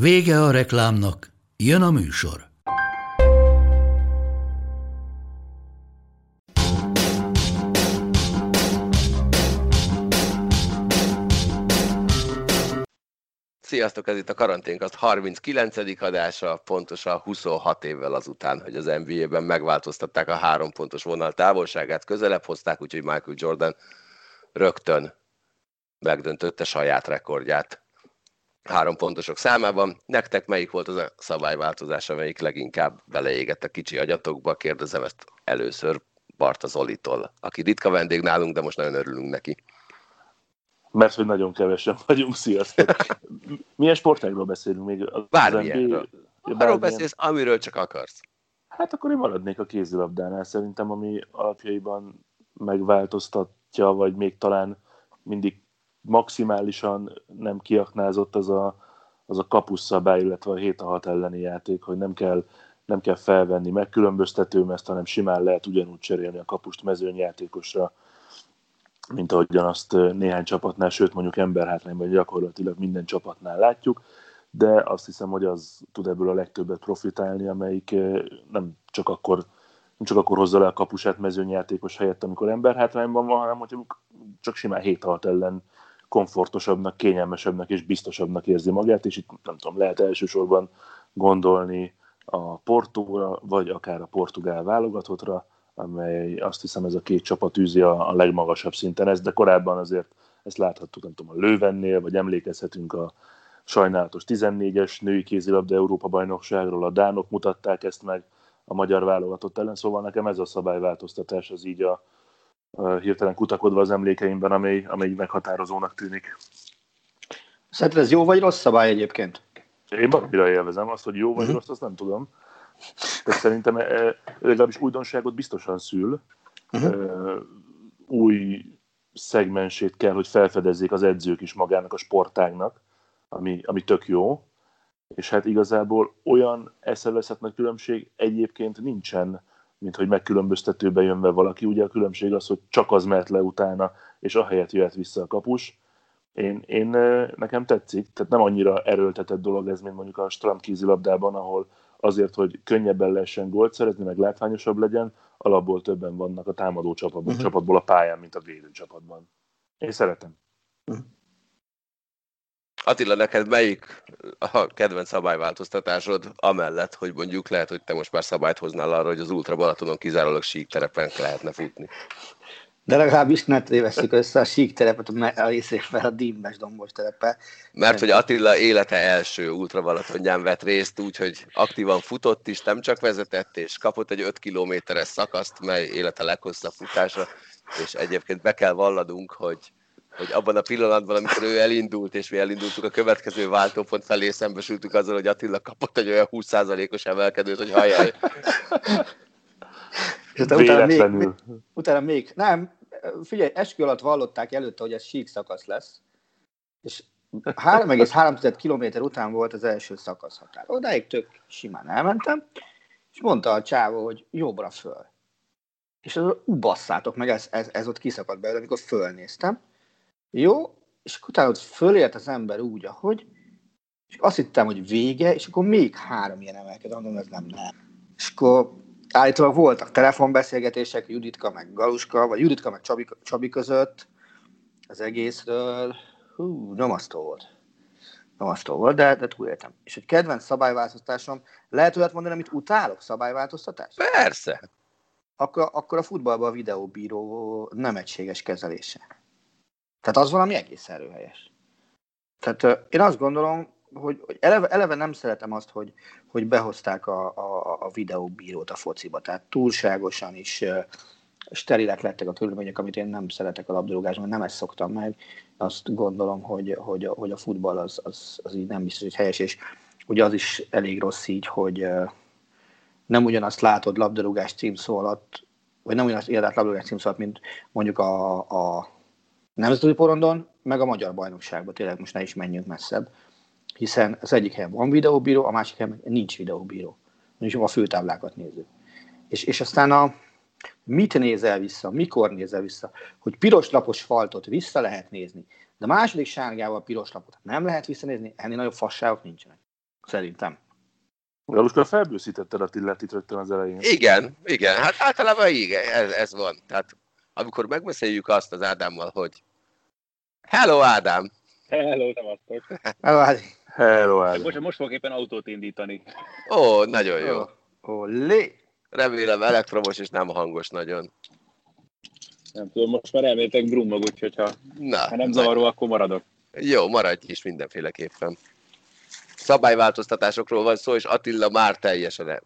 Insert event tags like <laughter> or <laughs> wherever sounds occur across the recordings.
Vége a reklámnak, jön a műsor. Sziasztok, ez itt a Karanténkast 39. adása, pontosan 26 évvel azután, hogy az NBA-ben megváltoztatták a három pontos vonal távolságát, közelebb hozták, úgyhogy Michael Jordan rögtön megdöntötte saját rekordját három pontosok számában. Nektek melyik volt az a szabályváltozás, amelyik leginkább beleégett a kicsi agyatokba? Kérdezem ezt először Barta Zolitól, aki ritka vendég nálunk, de most nagyon örülünk neki. Mert hogy nagyon kevesen vagyunk, sziasztok. <laughs> Milyen sportágról beszélünk még? Bármilyenről. Arról beszélsz, amiről csak akarsz. Hát akkor én maradnék a kézilabdánál szerintem, ami alapjaiban megváltoztatja, vagy még talán mindig maximálisan nem kiaknázott az a, az a kapusszabály, illetve a 7 6 elleni játék, hogy nem kell, nem kell felvenni megkülönböztető mezt, hanem simán lehet ugyanúgy cserélni a kapust mezőnyjátékosra, mint ahogyan azt néhány csapatnál, sőt mondjuk emberhátrányban gyakorlatilag minden csapatnál látjuk, de azt hiszem, hogy az tud ebből a legtöbbet profitálni, amelyik nem csak akkor nem csak akkor hozza le a kapusát mezőnyjátékos helyett, amikor emberhátrányban van, hanem hogy csak simán 7-6 ellen komfortosabbnak, kényelmesebbnek és biztosabbnak érzi magát, és itt nem tudom, lehet elsősorban gondolni a Portóra, vagy akár a portugál válogatottra, amely azt hiszem ez a két csapat űzi a, a legmagasabb szinten. Ezt, de korábban azért ezt láthattuk, nem tudom, a Lővennél, vagy emlékezhetünk a sajnálatos 14-es női kézilabda Európa bajnokságról, a Dánok mutatták ezt meg a magyar válogatott ellen, szóval nekem ez a szabályváltoztatás az így a, hirtelen kutakodva az emlékeimben, amely, amely meghatározónak tűnik. Szerinted ez jó vagy rossz szabály egyébként? Én baromira élvezem azt, hogy jó vagy uh-huh. rossz, azt nem tudom. De szerintem legalábbis újdonságot biztosan szül. Uh-huh. Új szegmensét kell, hogy felfedezzék az edzők is magának a sportágnak, ami, ami tök jó. És hát igazából olyan eszeveszett nagy különbség egyébként nincsen mint hogy megkülönböztetőbe jön be valaki. Ugye a különbség az, hogy csak az mehet le utána, és ahelyett jöhet vissza a kapus. Én, én nekem tetszik, tehát nem annyira erőltetett dolog ez, mint mondjuk a strand kézilabdában, ahol azért, hogy könnyebben lehessen gólt szerezni, meg látványosabb legyen, alapból többen vannak a támadó csapatból, uh-huh. csapatból a pályán, mint a védő csapatban. Én szeretem. Uh-huh. Attila, neked melyik a kedvenc szabályváltoztatásod, amellett, hogy mondjuk lehet, hogy te most már szabályt hoznál arra, hogy az Ultra Balatonon kizárólag sík terepen lehetne futni. De legalábbis ne tévesszük össze a sík terepet a részével a Dimbes dombos terepe. Mert hogy Attila élete első Ultra Balatonján vett részt, úgyhogy aktívan futott is, nem csak vezetett, és kapott egy 5 kilométeres szakaszt, mely élete leghosszabb futása, és egyébként be kell valladunk, hogy hogy abban a pillanatban, amikor ő elindult, és mi elindultuk a következő váltópont felé, szembesültük azzal, hogy Attila kapott egy olyan 20%-os emelkedőt, hogy hajjaj. És utána még, utána még, nem, figyelj, eskü alatt vallották előtte, hogy ez sík szakasz lesz, és 3,3 km után volt az első szakasz határ. Odáig tök simán elmentem, és mondta a csávó, hogy jobbra föl. És az, ubasszátok meg, ez, ez, ez ott kiszakadt belőle, amikor fölnéztem, jó, és akkor utána ott fölért az ember úgy, ahogy, és azt hittem, hogy vége, és akkor még három ilyen emelkedő, mondom, ez nem nem. És akkor állítólag voltak telefonbeszélgetések Juditka meg Galuska, vagy Juditka meg Csabi, Csabi között az egészről. Hú, nyomasztó volt. Nyomasztó volt, de, de túléltem. És hogy kedvenc szabályváltoztatásom, lehet olyat mondani, amit utálok szabályváltoztatás? Persze. Akkor, akkor a futballban a videóbíró nem egységes kezelése. Tehát az valami egész erőhelyes. Tehát én azt gondolom, hogy, hogy eleve, eleve nem szeretem azt, hogy, hogy behozták a, a, a videóbírót a fociba. Tehát túlságosan is sterilek lettek a körülmények, amit én nem szeretek a labdarúgásban, nem ezt szoktam meg. Azt gondolom, hogy, hogy, hogy a futball az, az, az így nem biztos, hogy helyes, és ugye az is elég rossz így, hogy nem ugyanazt látod labdarúgás címszó alatt, vagy nem ugyanazt élet labdarúgás címszó alatt, mint mondjuk a, a nemzetközi porondon, meg a magyar bajnokságban, tényleg most ne is menjünk messzebb, hiszen az egyik helyen van videóbíró, a másik helyen nincs videóbíró. Mondjuk a főtáblákat nézzük. És, és aztán a, mit nézel vissza, mikor nézel vissza, hogy piros lapos faltot vissza lehet nézni, de a második sárgával piros lapot nem lehet visszanézni, ennél nagyobb fasságok nincsenek. Szerintem. Galuska, felbőszítetted a Tillát rögtön az elején. Igen, igen, hát általában igen, ez, ez van. Tehát amikor megbeszéljük azt az Ádámmal, hogy Hello Ádám! Hello, szevasztok! Hello, Ádi! Hello, Ádám! Most, most fogok éppen autót indítani. Ó, nagyon jó. Olé! Remélem elektromos és nem hangos nagyon. Nem tudom, most már elméltek brummog, úgyhogy ha, Na, ha nem zavaró, akkor maradok. Jó, maradj is mindenféleképpen. Szabályváltoztatásokról van szó, és Attila már teljesen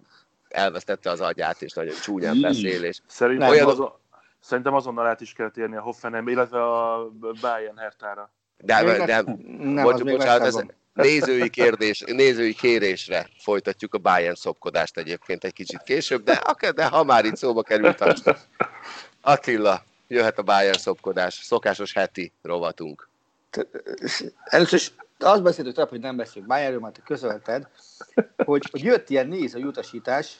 elvesztette az agyát, és nagyon csúnyán beszél, és Szerintem, Olyan- azon, szerintem azonnal át is kell térni a Hoffenheim, illetve a Bayern Hertára. de, de, lesz- nem, bocs, bocsánat, ez nézői kérdés, nézői kérésre folytatjuk a Bayern szopkodást egyébként egy kicsit később, de, akár- de ha már itt szóba került, a- Attila, jöhet a Bayern szopkodás, szokásos heti rovatunk. Először is azt beszéltük hogy nem beszélünk Bayernről, mert te közölted, hogy, hogy jött ilyen néző utasítás,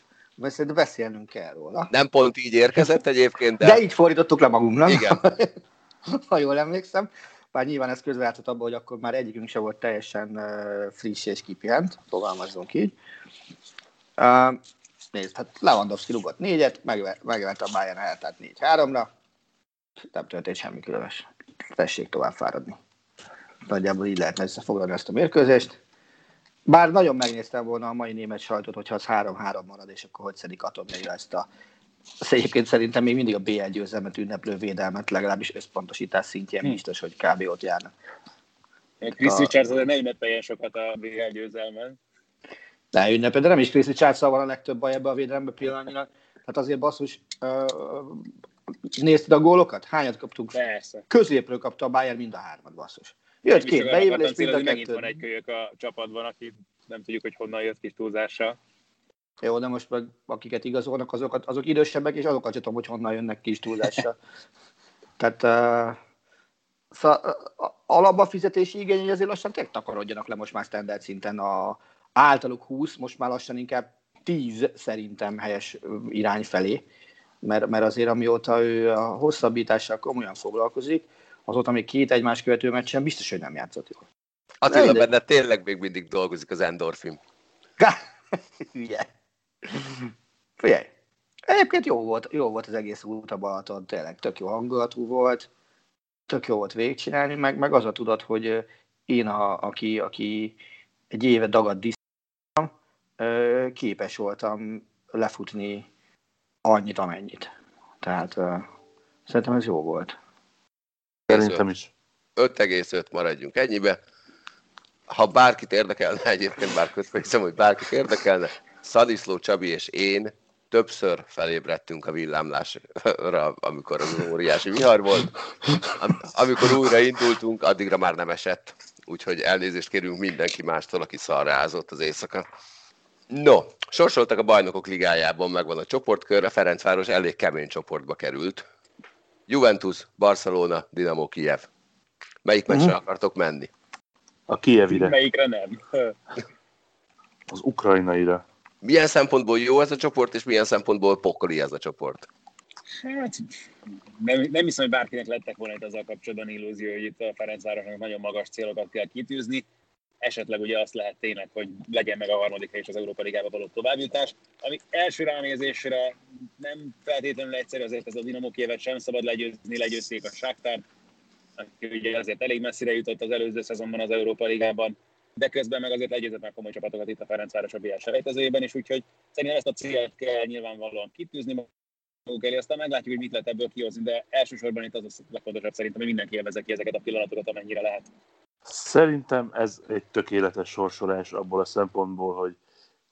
szerintem beszélnünk kell róla. Nem pont így érkezett egyébként, de, De, így fordítottuk le magunknak. Igen. <laughs> ha jól emlékszem. Bár nyilván ez közrejátszott abban, hogy akkor már egyikünk sem volt teljesen uh, friss és kipihent, fogalmazzunk így. Uh, nézd, hát Lewandowski rugott négyet, megver, megvert a Bayern eltát 4-3-ra. Nem történt semmi különös. Tessék tovább fáradni. Nagyjából így lehetne összefoglalni ezt a mérkőzést. Bár nagyon megnéztem volna a mai német sajtot, hogyha az 3-3 marad, és akkor hogy szedik atomjaira ezt a az egyébként szerintem még mindig a BL győzelmet ünneplő védelmet, legalábbis összpontosítás szintjén Hm. biztos, hogy kb. ott járnak. Chris Richards azért ne ünnepeljen sokat a BL győzelmen. Ne ünnepel, de nem is Chris Richards van a legtöbb baj ebbe a védelembe pillanatnyilag. Hát azért basszus, uh, nézted a gólokat? Hányat kaptunk? Persze. Középről kapta a Bayern mind a hármat, basszus. Jött két beívelés, mind a megint van egy kölyök a csapatban, aki nem tudjuk, hogy honnan jött kis túlzással. Jó, de most meg akiket igazolnak, azokat, azok idősebbek, és azokat sem tudom, hogy honnan jönnek kis túlzással. <laughs> Tehát uh, szóval, uh, alapba fizetési igény, azért lassan tényleg takarodjanak le most már standard szinten a általuk 20, most már lassan inkább 10 szerintem helyes irány felé, mert, mert azért amióta ő a hosszabbítással komolyan foglalkozik, azóta még két egymás követő meccsen biztos, hogy nem játszott jól. Attila Mindegy. benne tényleg még mindig dolgozik az endorfin. <laughs> Hülye. Figyelj, egyébként jó volt, jó volt az egész út a Balaton, tényleg tök jó hangulatú volt, tök jó volt végigcsinálni, meg, meg az a tudat, hogy én, a, aki, aki egy éve dagad disztam, képes voltam lefutni annyit, amennyit. Tehát szerintem ez jó volt. Szerintem is. 5,5 maradjunk ennyibe. Ha bárkit érdekelne, egyébként bár közben hiszem, hogy bárkit érdekelne, Szadiszló Csabi és én többször felébredtünk a villámlásra, amikor az óriási vihar volt. Am- Amikor újra indultunk, addigra már nem esett. Úgyhogy elnézést kérünk mindenki mástól, aki szarrázott az éjszaka. No, sorsoltak a bajnokok ligájában, megvan a csoportkör, a Ferencváros elég kemény csoportba került. Juventus, Barcelona, Dinamo Kiev. Melyik meccsre Mhm. akartok menni? A Kievire, Melyikre nem? <laughs> az ukrajnaira. Milyen szempontból jó ez a csoport, és milyen szempontból pokoli ez a csoport? Hát, nem, nem hiszem, hogy bárkinek lettek volna itt azzal kapcsolatban illúzió, hogy itt a Ferencvárosnak nagyon magas célokat kell kitűzni. Esetleg ugye azt lehet tényleg, hogy legyen meg a harmadik és az Európa Ligába való továbbjutás, ami első ránézésre nem feltétlenül egyszerű, azért ez a Dinamo Kievet sem szabad legyőzni, legyőzték a Sáktár, aki ugye azért elég messzire jutott az előző szezonban az Európa Ligában, de közben meg azért legyőzött már komoly csapatokat itt a Ferencváros a BL selejtezőjében, és úgyhogy szerintem ezt a célt kell nyilvánvalóan kitűzni maguk elé, aztán meglátjuk, hogy mit lehet ebből kihozni, de elsősorban itt az a legfontosabb szerintem, hogy mindenki élvezze ki ezeket a pillanatokat, amennyire lehet. Szerintem ez egy tökéletes sorsolás abból a szempontból, hogy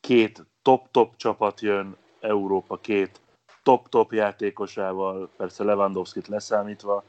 két top-top csapat jön, Európa két top-top játékosával, persze Lewandowski-t leszámítva,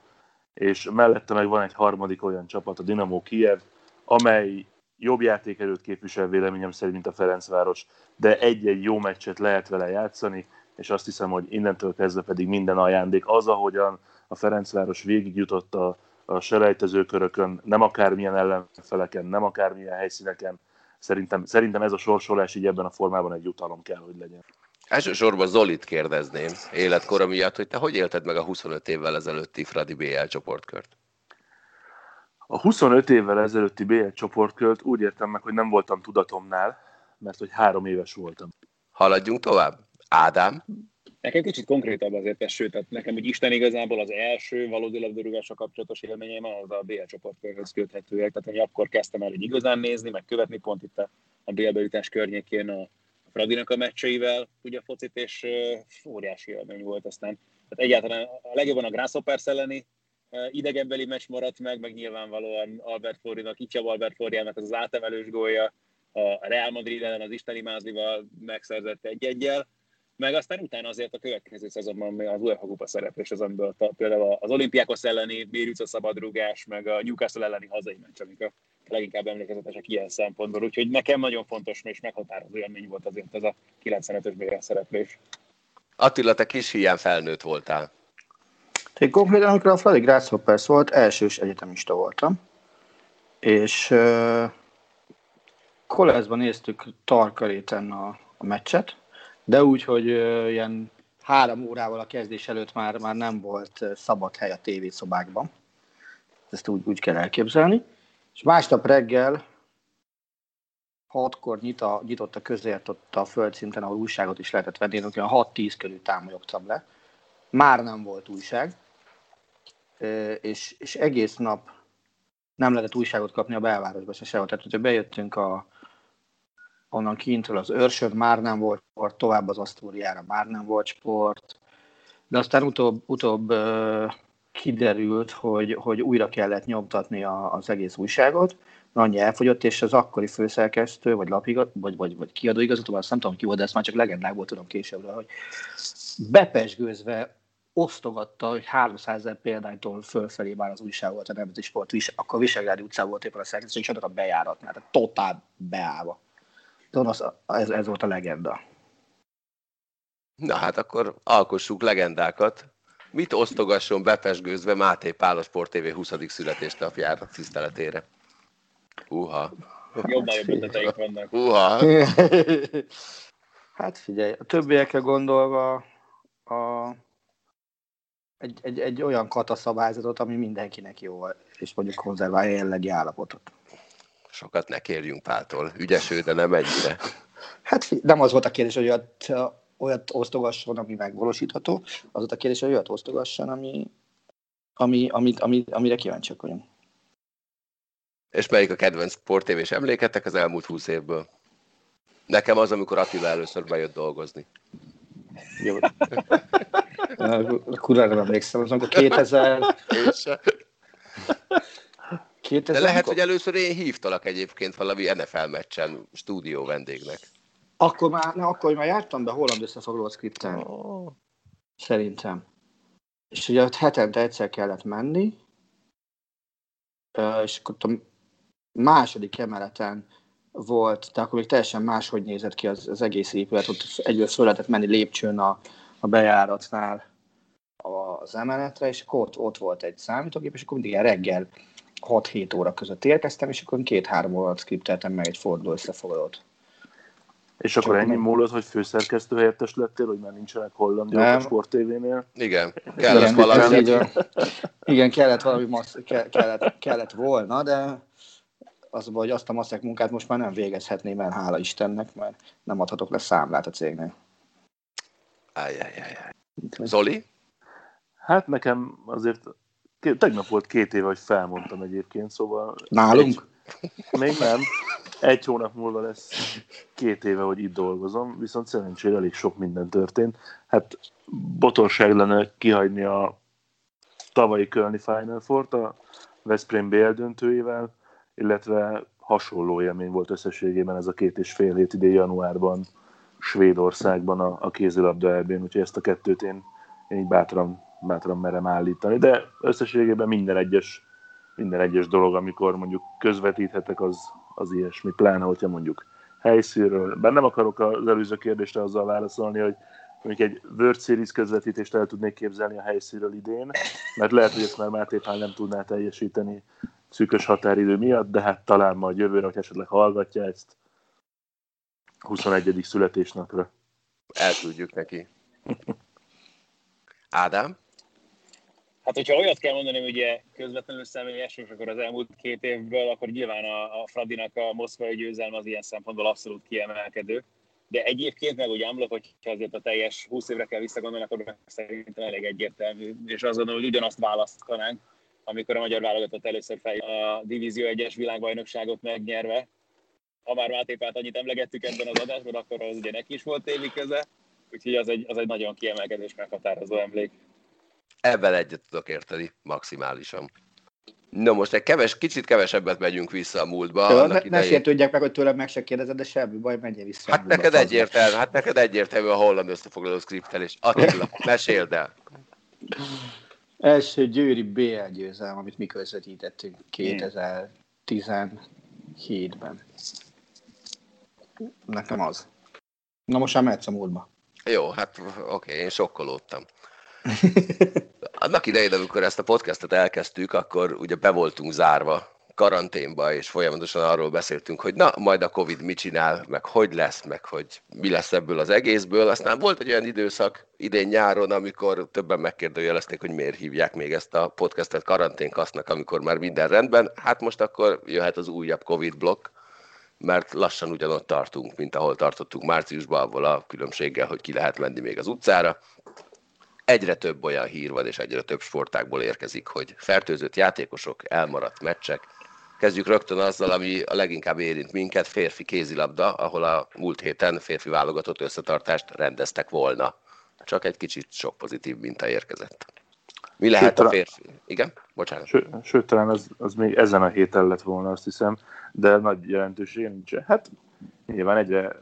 és mellette meg van egy harmadik olyan csapat, a Dinamo Kiev, amely jobb játékerőt képvisel véleményem szerint, mint a Ferencváros, de egy-egy jó meccset lehet vele játszani, és azt hiszem, hogy innentől kezdve pedig minden ajándék. Az, ahogyan a Ferencváros végigjutott a, a selejtezőkörökön, nem akármilyen ellenfeleken, nem akármilyen helyszíneken, szerintem, szerintem ez a sorsolás így ebben a formában egy jutalom kell, hogy legyen. Elsősorban Zolit kérdezném életkora miatt, hogy te hogy élted meg a 25 évvel ezelőtti Fradi BL csoportkört? A 25 évvel ezelőtti BL csoportkört úgy értem meg, hogy nem voltam tudatomnál, mert hogy három éves voltam. Haladjunk tovább. Ádám? Nekem kicsit konkrétabb azért ez, sőt, tehát nekem úgy Isten igazából az első valódi labdarúgással kapcsolatos élményeim az a BL csoportkörhöz köthetőek, tehát én akkor kezdtem el hogy igazán nézni, meg követni pont itt a, a BL környékén a, a Fradinak a meccseivel, ugye a focit, és uh, óriási élmény volt aztán. Tehát egyáltalán a legjobban a Grasshoppers elleni idegenbeli meccs maradt meg, meg nyilvánvalóan Albert Florinak, Itya Albert Floriának az, az átemelős gólja, a Real Madrid ellen az Isteni Mázlival megszerzett egy-egyel, meg aztán utána azért a következő szezonban az UEFA kupa szereplés az, amiből a, például az olimpiákos elleni Bérüc a szabadrugás, meg a Newcastle elleni hazai meccs, amik a leginkább emlékezetesek ilyen szempontból. Úgyhogy nekem nagyon fontos és meghatározó élmény volt azért ez a 95-ös BL szereplés. Attila, te kis hiány felnőtt voltál. Én konkrétan, amikor a Fradi Grasshoppers volt, elsős egyetemista voltam, és uh, Koleszban néztük Tarkaréten a, a meccset, de úgy, hogy ilyen három órával a kezdés előtt már, már nem volt szabad hely a tévészobákban. Ezt úgy, úgy kell elképzelni. És másnap reggel hatkor nyit a, nyitott a közért ott a földszinten, ahol újságot is lehetett venni, én olyan 6-10 körül támolyogtam le. Már nem volt újság, és, és egész nap nem lehetett újságot kapni a belvárosba se sehol. Tehát, hogyha bejöttünk a, onnan kintről az őrsön már nem volt sport, tovább az Asztóriára már nem volt sport, de aztán utóbb, utóbb kiderült, hogy, hogy újra kellett nyomtatni a, az egész újságot, annyi elfogyott, és az akkori főszerkesztő, vagy lapigaz, vagy, vagy, vagy kiadóigazgató, azt nem tudom ki volt, de ezt már csak legendákból tudom későbbről, hogy bepesgőzve osztogatta, hogy 300 ezer példánytól fölfelé már az újság volt a Nemzeti Sport, akkor Visegrádi utcán volt éppen a szerkesztő, és a bejáratnál, tehát totál beállva. Donosz, ez, ez volt a legenda. Na hát akkor alkossuk legendákat. Mit osztogasson bepesgőzve Máté Pál a Sport TV 20. születésnapjára tiszteletére? Uha. Jobban jobb ötleteink vannak. Uha. <laughs> hát figyelj, a többiekre gondolva a, egy, egy, egy olyan kataszabályzatot, ami mindenkinek jó, és mondjuk konzerválja jellegi állapotot. Sokat ne kérjünk Páltól. Ügyes ő, de nem ennyire. Hát nem az volt a kérdés, hogy olyat, olyat osztogasson, ami megvalósítható, az volt a kérdés, hogy olyat osztogasson, ami, ami, amit, amit, amire kíváncsiak vagyunk. És melyik a kedvenc sportévés emléketek az elmúlt húsz évből? Nekem az, amikor Attila először bejött dolgozni. Jó. Kurvára nem emlékszem, az amikor 2000... 2000 De lehet, hogy először én hívtalak egyébként valami NFL meccsen stúdió vendégnek. Akkor már, ne, akkor már jártam be holland összefoglaló skripten. Oh. Szerintem. És ugye ott hetente egyszer kellett menni, és akkor a második emeleten volt, de akkor még teljesen máshogy nézett ki az, az egész épület, ott egyből föl lehetett menni lépcsőn a, a bejáratnál az emeletre, és akkor ott, ott volt egy számítógép, és akkor mindig ilyen reggel 6-7 óra között érkeztem, és akkor két-három órát skripteltem meg egy forduló összefoglalót. És akkor ennyi meg... múlott, hogy főszerkesztő helyettes lettél, hogy már nincsenek hollandiak a Sport TV-nél? Igen, <laughs> kellett igen, valami. Igen, igen, kellett valami massz, kellett, kellett volna, de az, hogy azt a maszek munkát most már nem végezhetném el, hála Istennek, mert nem adhatok le számlát a cégnél. Ajajajaj. Zoli? Hát nekem azért Tegnap volt két éve, hogy felmondtam egyébként, szóval... Nálunk? Egy, még nem. Egy hónap múlva lesz két éve, hogy itt dolgozom, viszont szerencsére elég sok minden történt. Hát botorság lenne kihagyni a tavalyi Kölni Final Four-t a Veszprém BL döntőjével, illetve hasonló élmény volt összességében ez a két és fél hét idén januárban Svédországban a, a kézilabda elbén, úgyhogy ezt a kettőt én, én így bátran bátran merem állítani, de összességében minden egyes, minden egyes dolog, amikor mondjuk közvetíthetek, az, az ilyesmi, pláne, hogyha mondjuk helyszínről. Bár nem akarok az előző kérdésre azzal válaszolni, hogy mondjuk egy World Series közvetítést el tudnék képzelni a helyszínről idén, mert lehet, hogy ezt már Máté Pál nem tudná teljesíteni szűkös határidő miatt, de hát talán majd jövőre, hogy esetleg hallgatja ezt 21. születésnapra. Tudjuk neki. Ádám? Hát, hogyha olyat kell mondani, ugye közvetlenül személyes, akkor az elmúlt két évből, akkor nyilván a, a Fradinak a moszkvai győzelme az ilyen szempontból abszolút kiemelkedő. De egyébként meg úgy emlök, hogy azért a teljes 20 évre kell visszagondolni, akkor szerintem elég egyértelmű. És azt gondolom, hogy ugyanazt választanánk, amikor a magyar válogatott először fel a Divízió 1-es világbajnokságot megnyerve. Ha már Máté Pát annyit emlegettük ebben az adásban, akkor az ugye neki is volt évi köze, úgyhogy az egy, az egy nagyon kiemelkedő és meghatározó emlék. Ebben egyet tudok érteni, maximálisan. No most egy keves, kicsit kevesebbet megyünk vissza a múltba. Jó, ne, ne sértődjek meg, hogy tőlem meg se kérdezed, de semmi baj, menjél vissza. Hát neked egyértelmű, hát neked egyértelmű a holland összefoglaló skriptelés. Attila, meséld el. Első győri BL győzelem, amit mi közvetítettünk 2017-ben. Nekem az. Na most már mehetsz a múltba. Jó, hát oké, okay, én sokkolódtam. <laughs> Annak idején, amikor ezt a podcastot elkezdtük, akkor ugye be voltunk zárva karanténba, és folyamatosan arról beszéltünk, hogy na, majd a Covid mit csinál, meg hogy lesz, meg hogy mi lesz ebből az egészből. Aztán volt egy olyan időszak idén nyáron, amikor többen megkérdőjelezték, hogy miért hívják még ezt a podcastet karanténkasznak, amikor már minden rendben. Hát most akkor jöhet az újabb Covid blokk, mert lassan ugyanott tartunk, mint ahol tartottunk márciusban, avval a különbséggel, hogy ki lehet menni még az utcára egyre több olyan hír van, és egyre több sportákból érkezik, hogy fertőzött játékosok, elmaradt meccsek. Kezdjük rögtön azzal, ami a leginkább érint minket, férfi kézilabda, ahol a múlt héten férfi válogatott összetartást rendeztek volna. Csak egy kicsit sok pozitív minta érkezett. Mi lehet sőt, a férfi? Igen? Bocsánat. Sőt, sőt talán az, az még ezen a héten lett volna, azt hiszem, de nagy jelentősége nincs. Hát nyilván egyre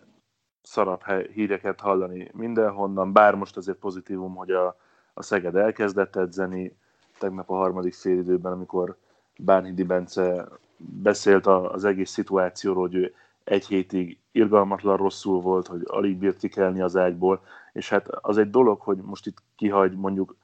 szarabb híreket hallani mindenhonnan, bár most azért pozitívum, hogy a, a Szeged elkezdett edzeni, tegnap a harmadik félidőben, amikor Bánhidi Bence beszélt az egész szituációról, hogy ő egy hétig irgalmatlan rosszul volt, hogy alig bírt kikelni az ágyból, és hát az egy dolog, hogy most itt kihagy mondjuk,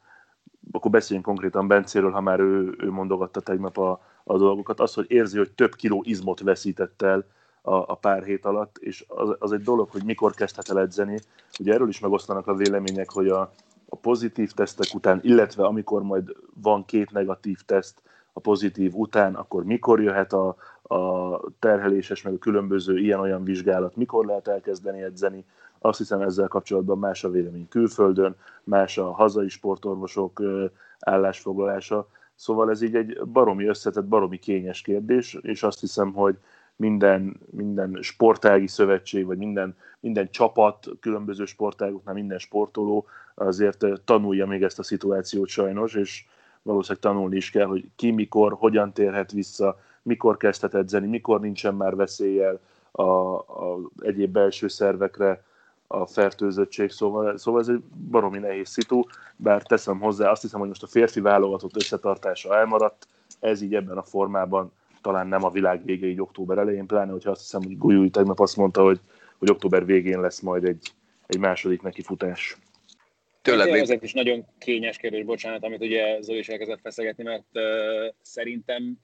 akkor beszéljünk konkrétan Bencéről, ha már ő, ő mondogatta tegnap a, a dolgokat, az, hogy érzi, hogy több kiló izmot veszített el a, a pár hét alatt, és az, az egy dolog, hogy mikor kezdhet el edzeni. Ugye erről is megosztanak a vélemények, hogy a, a pozitív tesztek után, illetve amikor majd van két negatív teszt a pozitív után, akkor mikor jöhet a, a terheléses, meg a különböző ilyen-olyan vizsgálat, mikor lehet elkezdeni edzeni. Azt hiszem ezzel kapcsolatban más a vélemény külföldön, más a hazai sportorvosok állásfoglalása. Szóval ez így egy baromi összetett, baromi kényes kérdés, és azt hiszem, hogy minden, minden sportági szövetség, vagy minden, minden csapat, különböző sportágoknál minden sportoló azért tanulja még ezt a szituációt sajnos, és valószínűleg tanulni is kell, hogy ki mikor, hogyan térhet vissza, mikor kezdhet edzeni, mikor nincsen már veszéllyel a, a egyéb belső szervekre a fertőzöttség, szóval, szóval ez egy baromi nehéz szitu, bár teszem hozzá, azt hiszem, hogy most a férfi válogatott összetartása elmaradt, ez így ebben a formában talán nem a világ vége így október elején, pláne, hogyha azt hiszem, hogy Gulyúj tegnap azt mondta, hogy, hogy október végén lesz majd egy, egy második neki futás. Tőled még... Azért is nagyon kényes kérdés, bocsánat, amit ugye Zoli is elkezdett feszegetni, mert uh, szerintem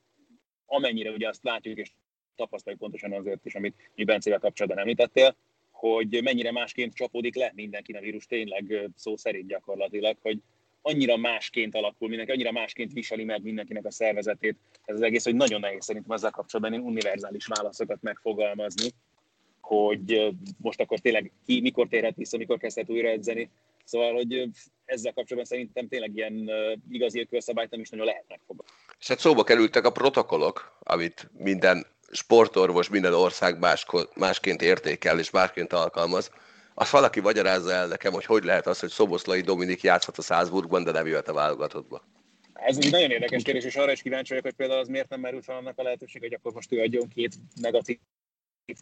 amennyire ugye azt látjuk és tapasztaljuk pontosan azért is, amit mi Bencével kapcsolatban említettél, hogy mennyire másként csapódik le mindenki a vírus tényleg szó szerint gyakorlatilag, hogy annyira másként alakul mindenki, annyira másként viseli meg mindenkinek a szervezetét. Ez az egész, hogy nagyon nehéz szerintem ezzel kapcsolatban univerzális válaszokat megfogalmazni, hogy most akkor tényleg ki, mikor térhet vissza, mikor kezdhet újra edzeni. Szóval, hogy ezzel kapcsolatban szerintem tényleg ilyen igazi ökölszabályt nem is nagyon lehet megfogalmazni. És hát szóba kerültek a protokollok, amit minden sportorvos minden ország másként értékel és másként alkalmaz azt valaki magyarázza el nekem, hogy hogy lehet az, hogy Szoboszlai Dominik játszhat a Salzburgban, de nem jöhet a válogatottba. Ez egy nagyon érdekes kérdés, és arra is kíváncsi vagyok, hogy például az miért nem merült fel annak a lehetőség, hogy akkor most ő adjon két negatív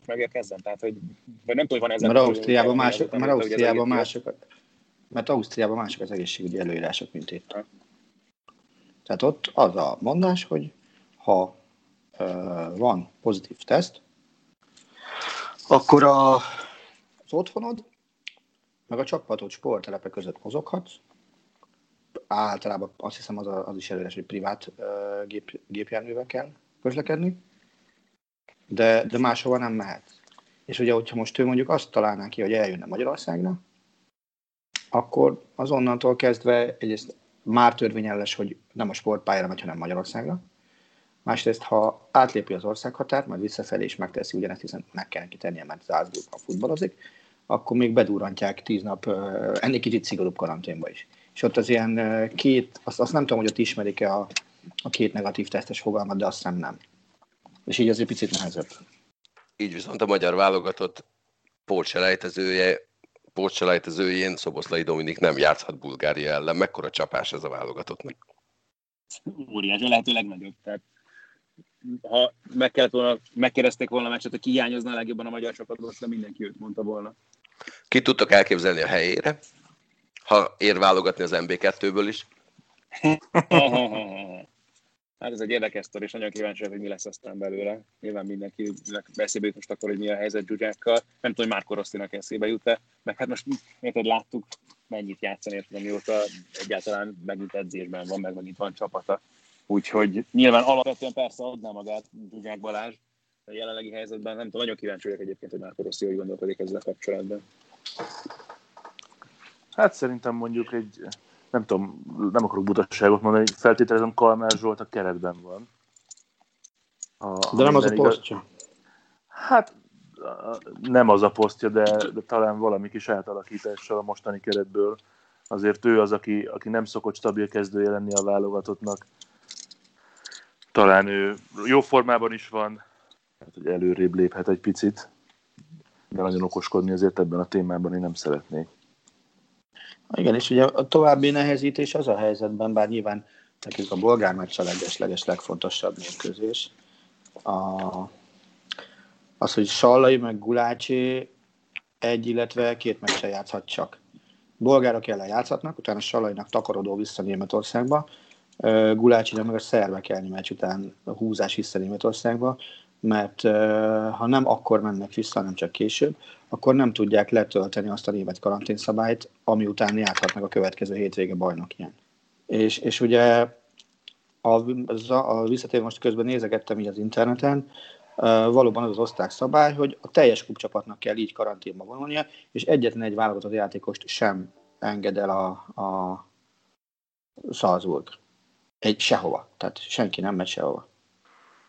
megérkezzen. Tehát, hogy, vagy nem tudom, van ez. Mert Ausztriában, más, mert Ausztriában másokat. Mert Ausztriában mások az egészségügyi előírások, mint itt. Ha. Tehát ott az a mondás, hogy ha uh, van pozitív teszt, Akkor a, az otthonod, meg a csapatod sporttelepek között mozoghatsz. Általában azt hiszem az, a, az is előres, hogy privát uh, gép, gépjárművel kell közlekedni, de, de máshova nem mehet. És ugye, hogyha most ő mondjuk azt találná ki, hogy eljönne Magyarországra, akkor azonnantól kezdve egyrészt már törvényelles, hogy nem a sportpályára megy, hanem Magyarországra. Másrészt, ha átlépi az országhatárt, majd visszafelé is megteszi ugyanezt, hiszen meg kell neki tennie, mert Salzburgban futballozik, akkor még bedurrantják tíz nap, ennél kicsit szigorúbb karanténba is. És ott az ilyen két, azt, azt nem tudom, hogy ott ismerik-e a, a két negatív tesztes fogalmat, de azt hiszem nem. És így azért picit nehezebb. Így viszont a magyar válogatott pótselejtezője pótselejtezőjén Szoboszlai Dominik nem játszhat Bulgária ellen. Mekkora csapás ez a válogatottnak? Óriási, a lehető legnagyobb. Tehát ha meg kellett volna, megkérdezték volna a meccset, hogy ki hiányozna a legjobban a magyar csapatból, de mindenki őt mondta volna. Ki tudtok elképzelni a helyére? Ha ér válogatni az MB2-ből is? <laughs> Hát ez egy érdekes sztori, és nagyon kíváncsi hogy mi lesz aztán belőle. Nyilván mindenki eszébe jut most akkor, hogy mi a helyzet Zsuzsákkal. Nem tudom, hogy Márko Rosszinak eszébe jut-e. Meg hát most érted, láttuk, mennyit játszani, érted, mióta egyáltalán megint edzésben van, meg megint van csapata. Úgyhogy nyilván alapvetően persze adná magát Zsuzsák Balázs, a jelenlegi helyzetben nem tudom, nagyon kíváncsi vagyok egyébként, hogy Márko Rossi hogy gondolkodik ezzel kapcsolatban. Hát szerintem mondjuk egy nem tudom, nem akarok butaságot mondani, feltételezem Kalmár Zsolt a keretben van. A, de nem az a posztja. Hát nem az a posztja, de, de talán valami kis átalakítással a mostani keretből. Azért ő az, aki, aki nem szokott stabil kezdője lenni a válogatottnak. Talán ő jó formában is van, hát, hogy előrébb léphet egy picit, de nagyon okoskodni azért ebben a témában én nem szeretnék. Igen, és ugye a további nehezítés az a helyzetben, bár nyilván nekünk a bolgár meccs a leges-leges legfontosabb mérkőzés. A, az, hogy Sallai meg Gulácsi egy, illetve két meccsen játszhat csak. Bolgárok ellen játszhatnak, utána Sallainak takarodó vissza Németországba, Gulácsinak meg a szervek meccs után húzás vissza Németországba, mert ha nem akkor mennek vissza, nem csak később, akkor nem tudják letölteni azt a német karanténszabályt, ami után játhatnak a következő hétvége bajnokján. És, és ugye a, a, a visszatérve most közben nézegettem így az interneten, valóban az az osztrák szabály, hogy a teljes klubcsapatnak kell így karanténba vonulnia, és egyetlen egy válogatott játékost sem enged el a, a Salzburg. Egy sehova. Tehát senki nem megy sehova.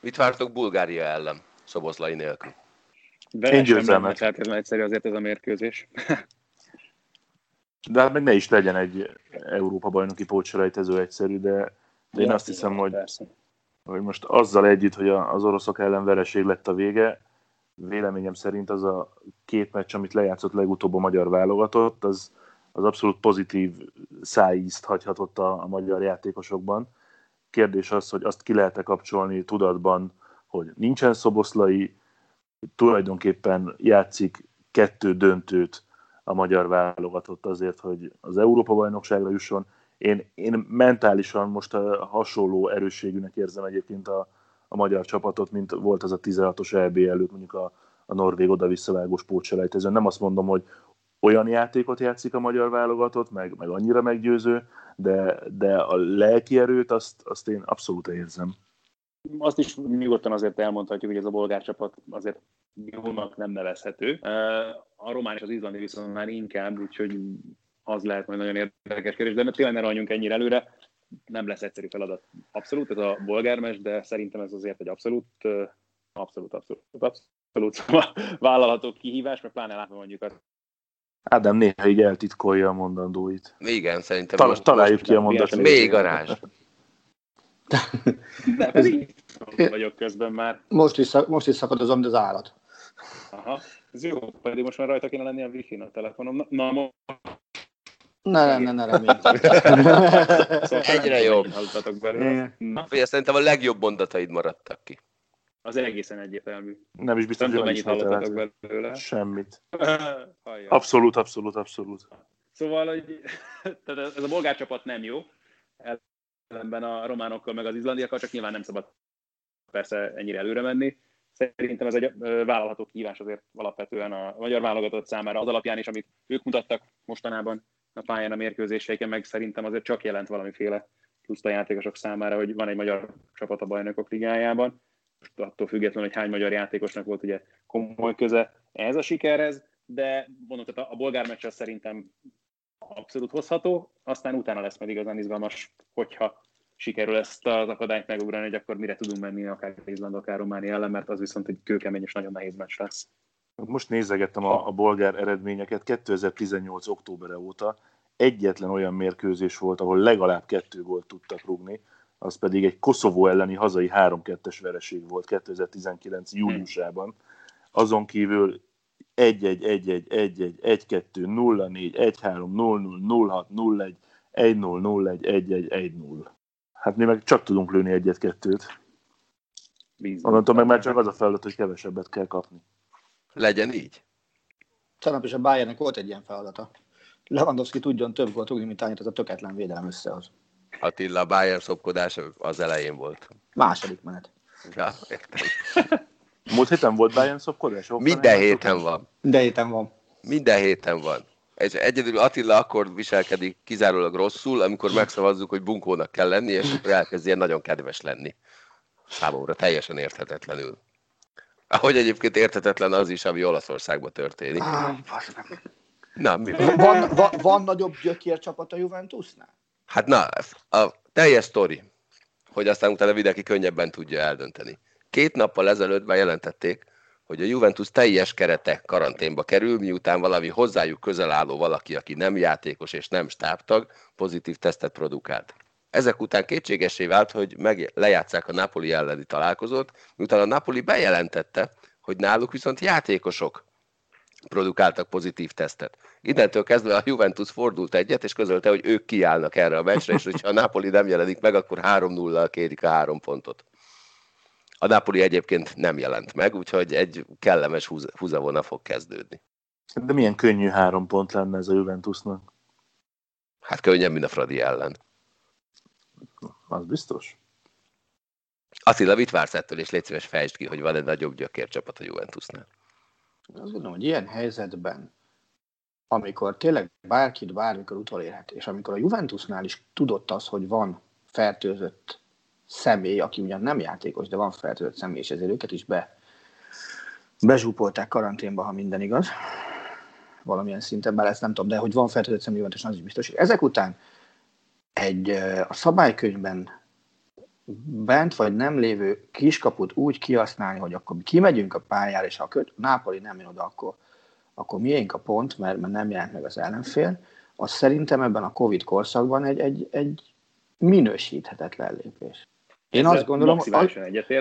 Mit vártok Bulgária ellen, Szoboszlai nélkül? De Én győzelmet. Hát ez egyszerű azért ez a mérkőzés. <laughs> de hát meg ne is legyen egy Európa bajnoki pótselejtező egyszerű, de, de én azt hiszem, hogy, hogy most azzal együtt, hogy az oroszok ellen vereség lett a vége, véleményem szerint az a két meccs, amit lejátszott legutóbb a magyar válogatott, az, az abszolút pozitív szájízt hagyhatott a, a magyar játékosokban. Kérdés az, hogy azt ki lehet-e kapcsolni tudatban, hogy nincsen szoboszlai, tulajdonképpen játszik kettő döntőt a magyar válogatott azért, hogy az Európa-bajnokságra jusson. Én, én mentálisan most a hasonló erősségűnek érzem egyébként a, a magyar csapatot, mint volt az a 16-os EB előtt mondjuk a, a norvég oda-visszavágós pótselejtezőn. Nem azt mondom, hogy olyan játékot játszik a magyar válogatott, meg, meg annyira meggyőző, de, de a lelki erőt azt, azt én abszolút érzem azt is nyugodtan azért elmondhatjuk, hogy ez a bolgár csapat azért jónak nem nevezhető. A román és az izlandi viszont már inkább, úgyhogy az lehet majd nagyon érdekes kérdés, de tényleg ne raljunk ennyire előre. Nem lesz egyszerű feladat. Abszolút ez a bolgármes, de szerintem ez azért egy abszolút, abszolút, abszolút, abszolút <laughs> vállalható kihívás, mert pláne látva mondjuk a Ádám néha így eltitkolja a mondandóit. Igen, szerintem Tal- most, találjuk most ki a mondatot. Még garázs. De pedig vagyok közben már. Most is, most is szakadozom, de az állat. Aha, ez jó, pedig most már rajta kéne lenni a wifi a telefonom. Na, na mo- ne, ne, ne, ne, szóval Egyre jobb. Na, szerintem a legjobb mondataid maradtak ki. Az egészen egyértelmű. Nem is biztos, hogy mennyit hallottatok belőle. Semmit. <laughs> abszolút, abszolút, abszolút. Szóval, hogy, <laughs> tehát ez a bolgár csapat nem jó, ellenben a románokkal meg az izlandiakkal, csak nyilván nem szabad persze ennyire előre menni. szerintem ez egy vállalható kihívás azért alapvetően a magyar válogatott számára az alapján is, amit ők mutattak mostanában a pályán a mérkőzéseiken, meg szerintem azért csak jelent valamiféle plusz a játékosok számára, hogy van egy magyar csapat a bajnokok ligájában. Most attól függetlenül, hogy hány magyar játékosnak volt ugye komoly köze ez a sikerhez, de mondom, tehát a bolgár meccs szerintem abszolút hozható, aztán utána lesz meg igazán izgalmas, hogyha sikerül ezt az akadályt megugrani, hogy akkor mire tudunk menni akár Izland, akár Románia ellen, mert az viszont egy kőkemény és nagyon nehéz meccs lesz. Most nézegettem a, a bolgár eredményeket 2018. október óta. Egyetlen olyan mérkőzés volt, ahol legalább kettő gólt tudtak rugni, az pedig egy Koszovó elleni hazai 3-2-es vereség volt 2019. júliusában. Azon kívül 1-1, 1-1, 1-1, 1-2, 0-4, 1-3, 0-0, 0-6, 0-1, 1-0, 0-1, 1-1, 1-0. Hát mi meg csak tudunk lőni egyet-kettőt. Onnantól meg már csak az a feladat, hogy kevesebbet kell kapni. Legyen így. Tegnap is a Bayernnek volt egy ilyen feladata. Lewandowski tudjon több gólt rúgni, mint annyit az a töketlen védelem összehoz. Attila, Bayern szopkodás az elején volt. Második menet. Ja, értem. <laughs> Múlt héten volt Bayern szopkodás? Minden héten van. Minden héten van. Minden héten van. És egyedül Attila akkor viselkedik kizárólag rosszul, amikor megszavazzuk, hogy bunkónak kell lenni, és akkor elkezd ilyen nagyon kedves lenni. Számomra teljesen érthetetlenül. Ahogy egyébként érthetetlen az is, ami Olaszországban történik. Ah, na, mi van? Van, van, van nagyobb gyökércsapat a Juventusnál? Hát na, a teljes sztori, hogy aztán utána mindenki könnyebben tudja eldönteni. Két nappal ezelőtt bejelentették, hogy a Juventus teljes kerete karanténba kerül, miután valami hozzájuk közel álló valaki, aki nem játékos és nem stábtag, pozitív tesztet produkált. Ezek után kétségesé vált, hogy meg lejátszák a Napoli elleni találkozót, miután a Napoli bejelentette, hogy náluk viszont játékosok produkáltak pozitív tesztet. Innentől kezdve a Juventus fordult egyet, és közölte, hogy ők kiállnak erre a meccsre, és hogyha a Napoli nem jelenik meg, akkor 3-0-al kérik a három pontot. A Napoli egyébként nem jelent meg, úgyhogy egy kellemes húz, húzavona fog kezdődni. De milyen könnyű három pont lenne ez a Juventusnak? Hát könnyebb, mint a Fradi ellen. Az biztos. Attila, mit vársz ettől, és légy szíves fejtsd ki, hogy van egy nagyobb gyökércsapat a Juventusnál. Azt gondolom, hogy ilyen helyzetben, amikor tényleg bárkit bármikor utolérhet, és amikor a Juventusnál is tudott az, hogy van fertőzött személy, aki ugyan nem játékos, de van fertőzött személy, és ezért őket is be, bezsúpolták karanténba, ha minden igaz. Valamilyen szinten, bár ezt nem tudom, de hogy van fertőzött személy, az is biztos. Ezek után egy a szabálykönyvben bent vagy nem lévő kiskaput úgy kihasználni, hogy akkor mi kimegyünk a pályára, és ha a Nápoli nem jön oda, akkor, akkor miénk a pont, mert, mert nem jelent meg az ellenfél, az szerintem ebben a Covid korszakban egy, egy, egy minősíthetetlen lépés. Én azt, gondolom,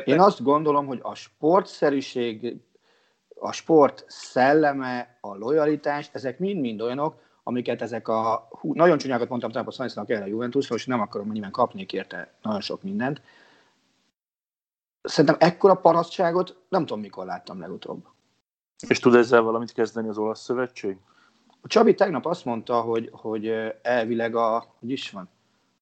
én azt gondolom, hogy a sportszerűség, a sport szelleme, a lojalitás, ezek mind-mind olyanok, amiket ezek a, hú, nagyon csúnyákat mondtam a Szanisznak el a Juventusról, és nem akarom nyilván kapni érte nagyon sok mindent. Szerintem ekkora parasztságot nem tudom, mikor láttam legutóbb. És tud ezzel valamit kezdeni az olasz szövetség? A Csabi tegnap azt mondta, hogy, hogy elvileg a, hogy is van,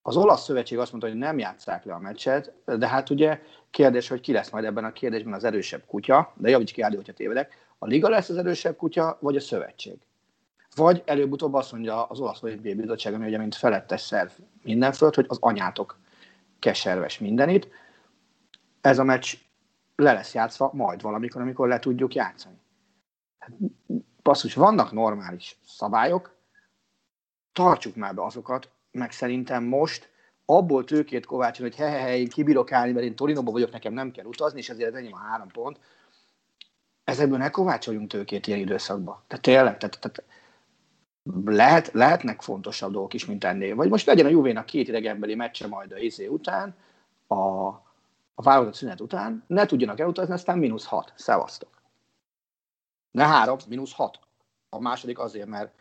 az olasz szövetség azt mondta, hogy nem játszák le a meccset, de hát ugye kérdés, hogy ki lesz majd ebben a kérdésben az erősebb kutya, de javíts ki, Ádi, hogyha tévedek. A liga lesz az erősebb kutya, vagy a szövetség? Vagy előbb-utóbb azt mondja az olasz olimpiai bizottság, ami ugye mint felettes szerv mindenföld, hogy az anyátok keserves mindenit. Ez a meccs le lesz játszva majd valamikor, amikor le tudjuk játszani. Hát, basszus, vannak normális szabályok, tartsuk már be azokat, meg szerintem most abból tőkét kovácsolni, hogy hehehe, én kibírok állni, mert én Torinóba vagyok, nekem nem kell utazni, és ezért ez enyém a három pont. Ezekből ne kovácsoljunk tőkét ilyen időszakban. Tehát tényleg, tehát, tehát lehet, lehetnek fontosabb dolgok is, mint ennél. Vagy most legyen a Juvénak két idegenbeli meccse majd a izé után, a, a válogatott szünet után, ne tudjanak elutazni, aztán mínusz hat. Szevasztok. Ne három, mínusz hat. A második azért, mert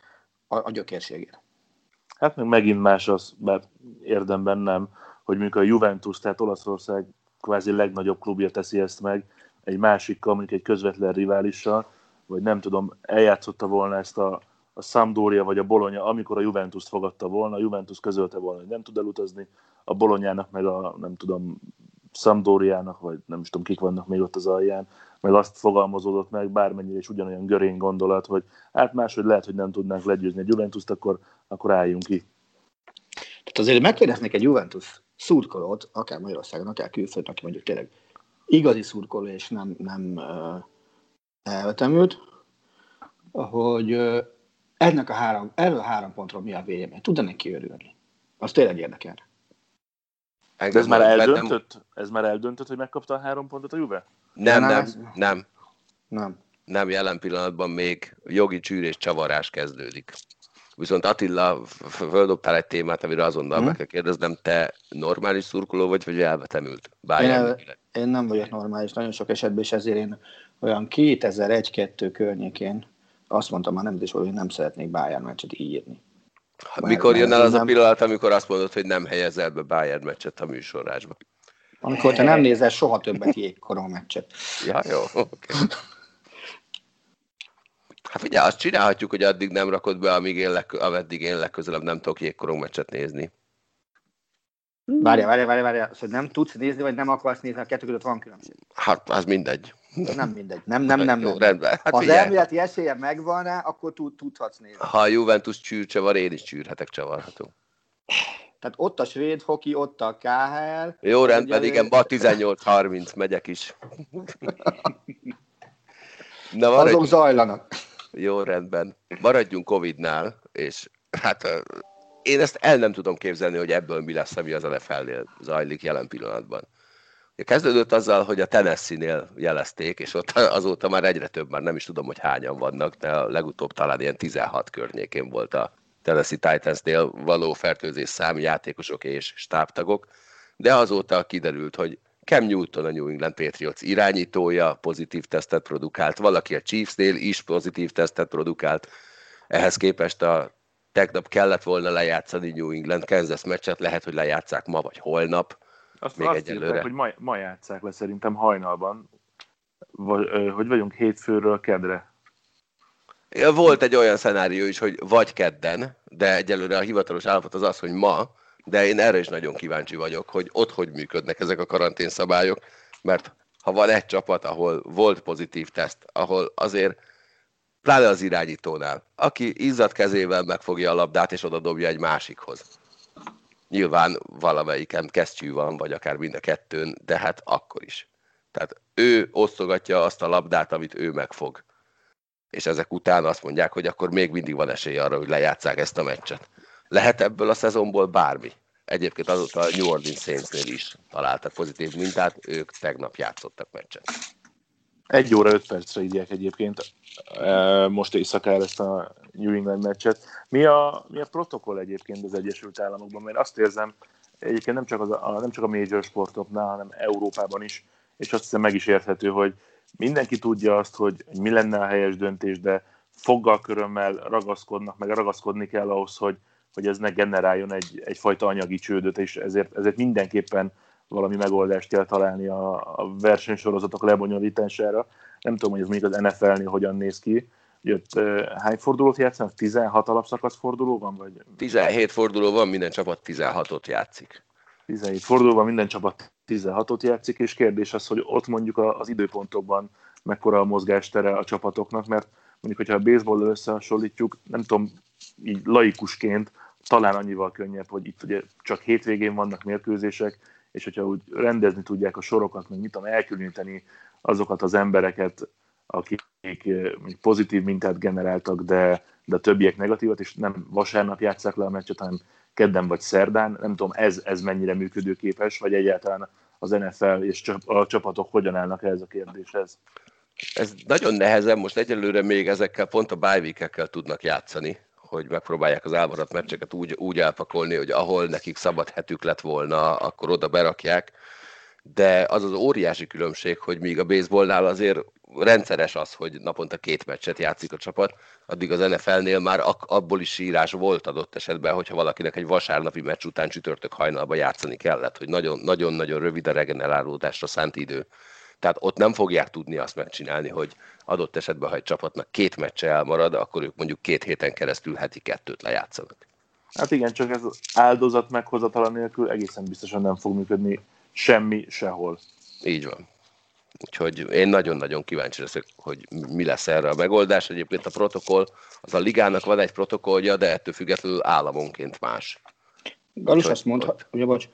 a, a gyökérségért. Hát meg megint más az, bár érdemben nem, hogy mondjuk a Juventus, tehát Olaszország kvázi legnagyobb klubja teszi ezt meg, egy másikkal, mondjuk egy közvetlen riválissal, vagy nem tudom, eljátszotta volna ezt a, a Sampdoria vagy a Bologna, amikor a Juventus fogadta volna, a Juventus közölte volna, hogy nem tud elutazni, a Bolonyának meg a, nem tudom, Sampdoriának, vagy nem is tudom, kik vannak még ott az alján, meg azt fogalmazódott meg, bármennyire is ugyanolyan görény gondolat, hogy hát máshogy lehet, hogy nem tudnánk legyőzni a Juventus-t, akkor, akkor álljunk ki. Tehát azért megkérdeznék egy Juventus szurkolót, akár Magyarországon, akár külföldön, aki mondjuk tényleg igazi szurkoló, és nem, nem uh, elvetemült, hogy uh, ennek a három, erről a három pontról mi a vélemény? Tud-e neki örülni? Az tényleg érdekel. De ez már eldöntött? Ez már eldöntött, hogy megkapta a három pontot a Juve? Nem, nem, nem. Nem. Nem, jelen pillanatban még jogi csűrés csavarás kezdődik. Viszont Attila, földobtál egy témát, amire azonnal hmm. meg kell kérdeznem, te normális szurkoló vagy, vagy elvetemült? Én, el, én nem vagyok normális, nagyon sok esetben, és ezért én olyan 2001-2 környékén azt mondtam már nem is, hogy nem szeretnék Bayern meccset írni. Mert, mikor jön el az nem... a pillanat, amikor azt mondod, hogy nem helyezel be Bayern meccset a műsorásba? Amikor te nem nézel soha többet jégkorong meccset. Ja, jó, okay. Hát figyelj, azt csinálhatjuk, hogy addig nem rakod be, amíg én leg, ameddig én legközelebb nem tudok jégkorong meccset nézni. Várjál, várjál, várjál, várjál, hogy nem tudsz nézni, vagy nem akarsz nézni, a kettő között van különbség. Hát, az mindegy. Nem mindegy. Nem, nem, nem. Jó, nem. rendben. Hát ha az elméleti esélye megvan akkor tud, tudhatsz nézni. Ha a Juventus csűr csavar, én is csűrhetek csavarható. Tehát ott a svéd hoki, ott a KHL. Jó, rendben, ugye, igen, ma 18-30 megyek is. <laughs> Na, maradjunk. Azok zajlanak. Jó, rendben. Maradjunk Covid-nál, és hát én ezt el nem tudom képzelni, hogy ebből mi lesz, ami az NFL-nél zajlik jelen pillanatban. Kezdődött azzal, hogy a Tennessee-nél jelezték, és ott <laughs> azóta már egyre több, már nem is tudom, hogy hányan vannak, de a legutóbb talán ilyen 16 környékén volt a Tennessee Titansnél való fertőzés szám játékosok és stábtagok, de azóta kiderült, hogy Cam Newton a New England Patriots irányítója pozitív tesztet produkált, valaki a Chiefsnél is pozitív tesztet produkált, ehhez képest a tegnap kellett volna lejátszani New England Kansas meccset, lehet, hogy lejátszák ma vagy holnap, azt még azt egyelőre. Írták, hogy ma, ma játszák le szerintem hajnalban, vagy, hogy vagyunk hétfőről kedre. Volt egy olyan szenárió is, hogy vagy kedden, de egyelőre a hivatalos állapot az az, hogy ma, de én erre is nagyon kíváncsi vagyok, hogy ott hogy működnek ezek a karanténszabályok, mert ha van egy csapat, ahol volt pozitív teszt, ahol azért pláne az irányítónál, aki izzad kezével megfogja a labdát és oda dobja egy másikhoz. Nyilván valamelyiken kesztyű van, vagy akár mind a kettőn, de hát akkor is. Tehát ő osztogatja azt a labdát, amit ő megfog. És ezek után azt mondják, hogy akkor még mindig van esély arra, hogy lejátszák ezt a meccset. Lehet ebből a szezonból bármi. Egyébként azóta a New Orleans Saintsnél is találtak pozitív mintát, ők tegnap játszottak meccset. Egy óra öt percre írják egyébként most éjszakára ezt a New England meccset. Mi a, mi a protokoll egyébként az Egyesült Államokban? Mert azt érzem, egyébként nem csak, az a, nem csak a major sportoknál, hanem Európában is, és azt hiszem meg is érthető, hogy mindenki tudja azt, hogy mi lenne a helyes döntés, de foggal körömmel ragaszkodnak, meg ragaszkodni kell ahhoz, hogy, hogy ez ne generáljon egy, egyfajta anyagi csődöt, és ezért, ezért mindenképpen valami megoldást kell találni a, a versenysorozatok lebonyolítására. Nem tudom, hogy ez még az NFL-nél hogyan néz ki. Jött, hány fordulót játszanak? 16 alapszakasz forduló van? Vagy? 17 forduló van, minden csapat 16-ot játszik. 17 forduló van, minden csapat 16-ot játszik, és kérdés az, hogy ott mondjuk az időpontokban mekkora a mozgástere a csapatoknak, mert mondjuk, hogyha a baseball összehasonlítjuk, nem tudom, így laikusként talán annyival könnyebb, hogy itt ugye csak hétvégén vannak mérkőzések, és hogyha úgy rendezni tudják a sorokat, meg mit tudom, elkülöníteni azokat az embereket, akik eh, pozitív mintát generáltak, de, de a többiek negatívat, és nem vasárnap játszák le a meccset, hanem kedden vagy szerdán. Nem tudom, ez, ez mennyire működőképes, vagy egyáltalán az NFL és a csapatok hogyan állnak ehhez a kérdéshez? Ez nagyon nehezen, most egyelőre még ezekkel pont a bye tudnak játszani, hogy megpróbálják az elmaradt meccseket úgy, úgy elpakolni, hogy ahol nekik szabad hetük lett volna, akkor oda berakják. De az az óriási különbség, hogy míg a baseballnál azért rendszeres az, hogy naponta két meccset játszik a csapat, addig az NFL-nél már abból is írás volt adott esetben, hogyha valakinek egy vasárnapi meccs után csütörtök hajnalba játszani kellett, hogy nagyon-nagyon rövid a regenerálódásra szánt idő. Tehát ott nem fogják tudni azt megcsinálni, hogy adott esetben, ha egy csapatnak két meccse elmarad, akkor ők mondjuk két héten keresztül heti kettőt lejátszanak. Hát igen, csak ez áldozat meghozatala nélkül egészen biztosan nem fog működni semmi sehol. Így van. Úgyhogy én nagyon-nagyon kíváncsi leszek, hogy mi lesz erre a megoldás. Egyébként a protokoll, az a ligának van egy protokollja, de ettől függetlenül államonként más. Galus, azt, mondha, ugye, bocs,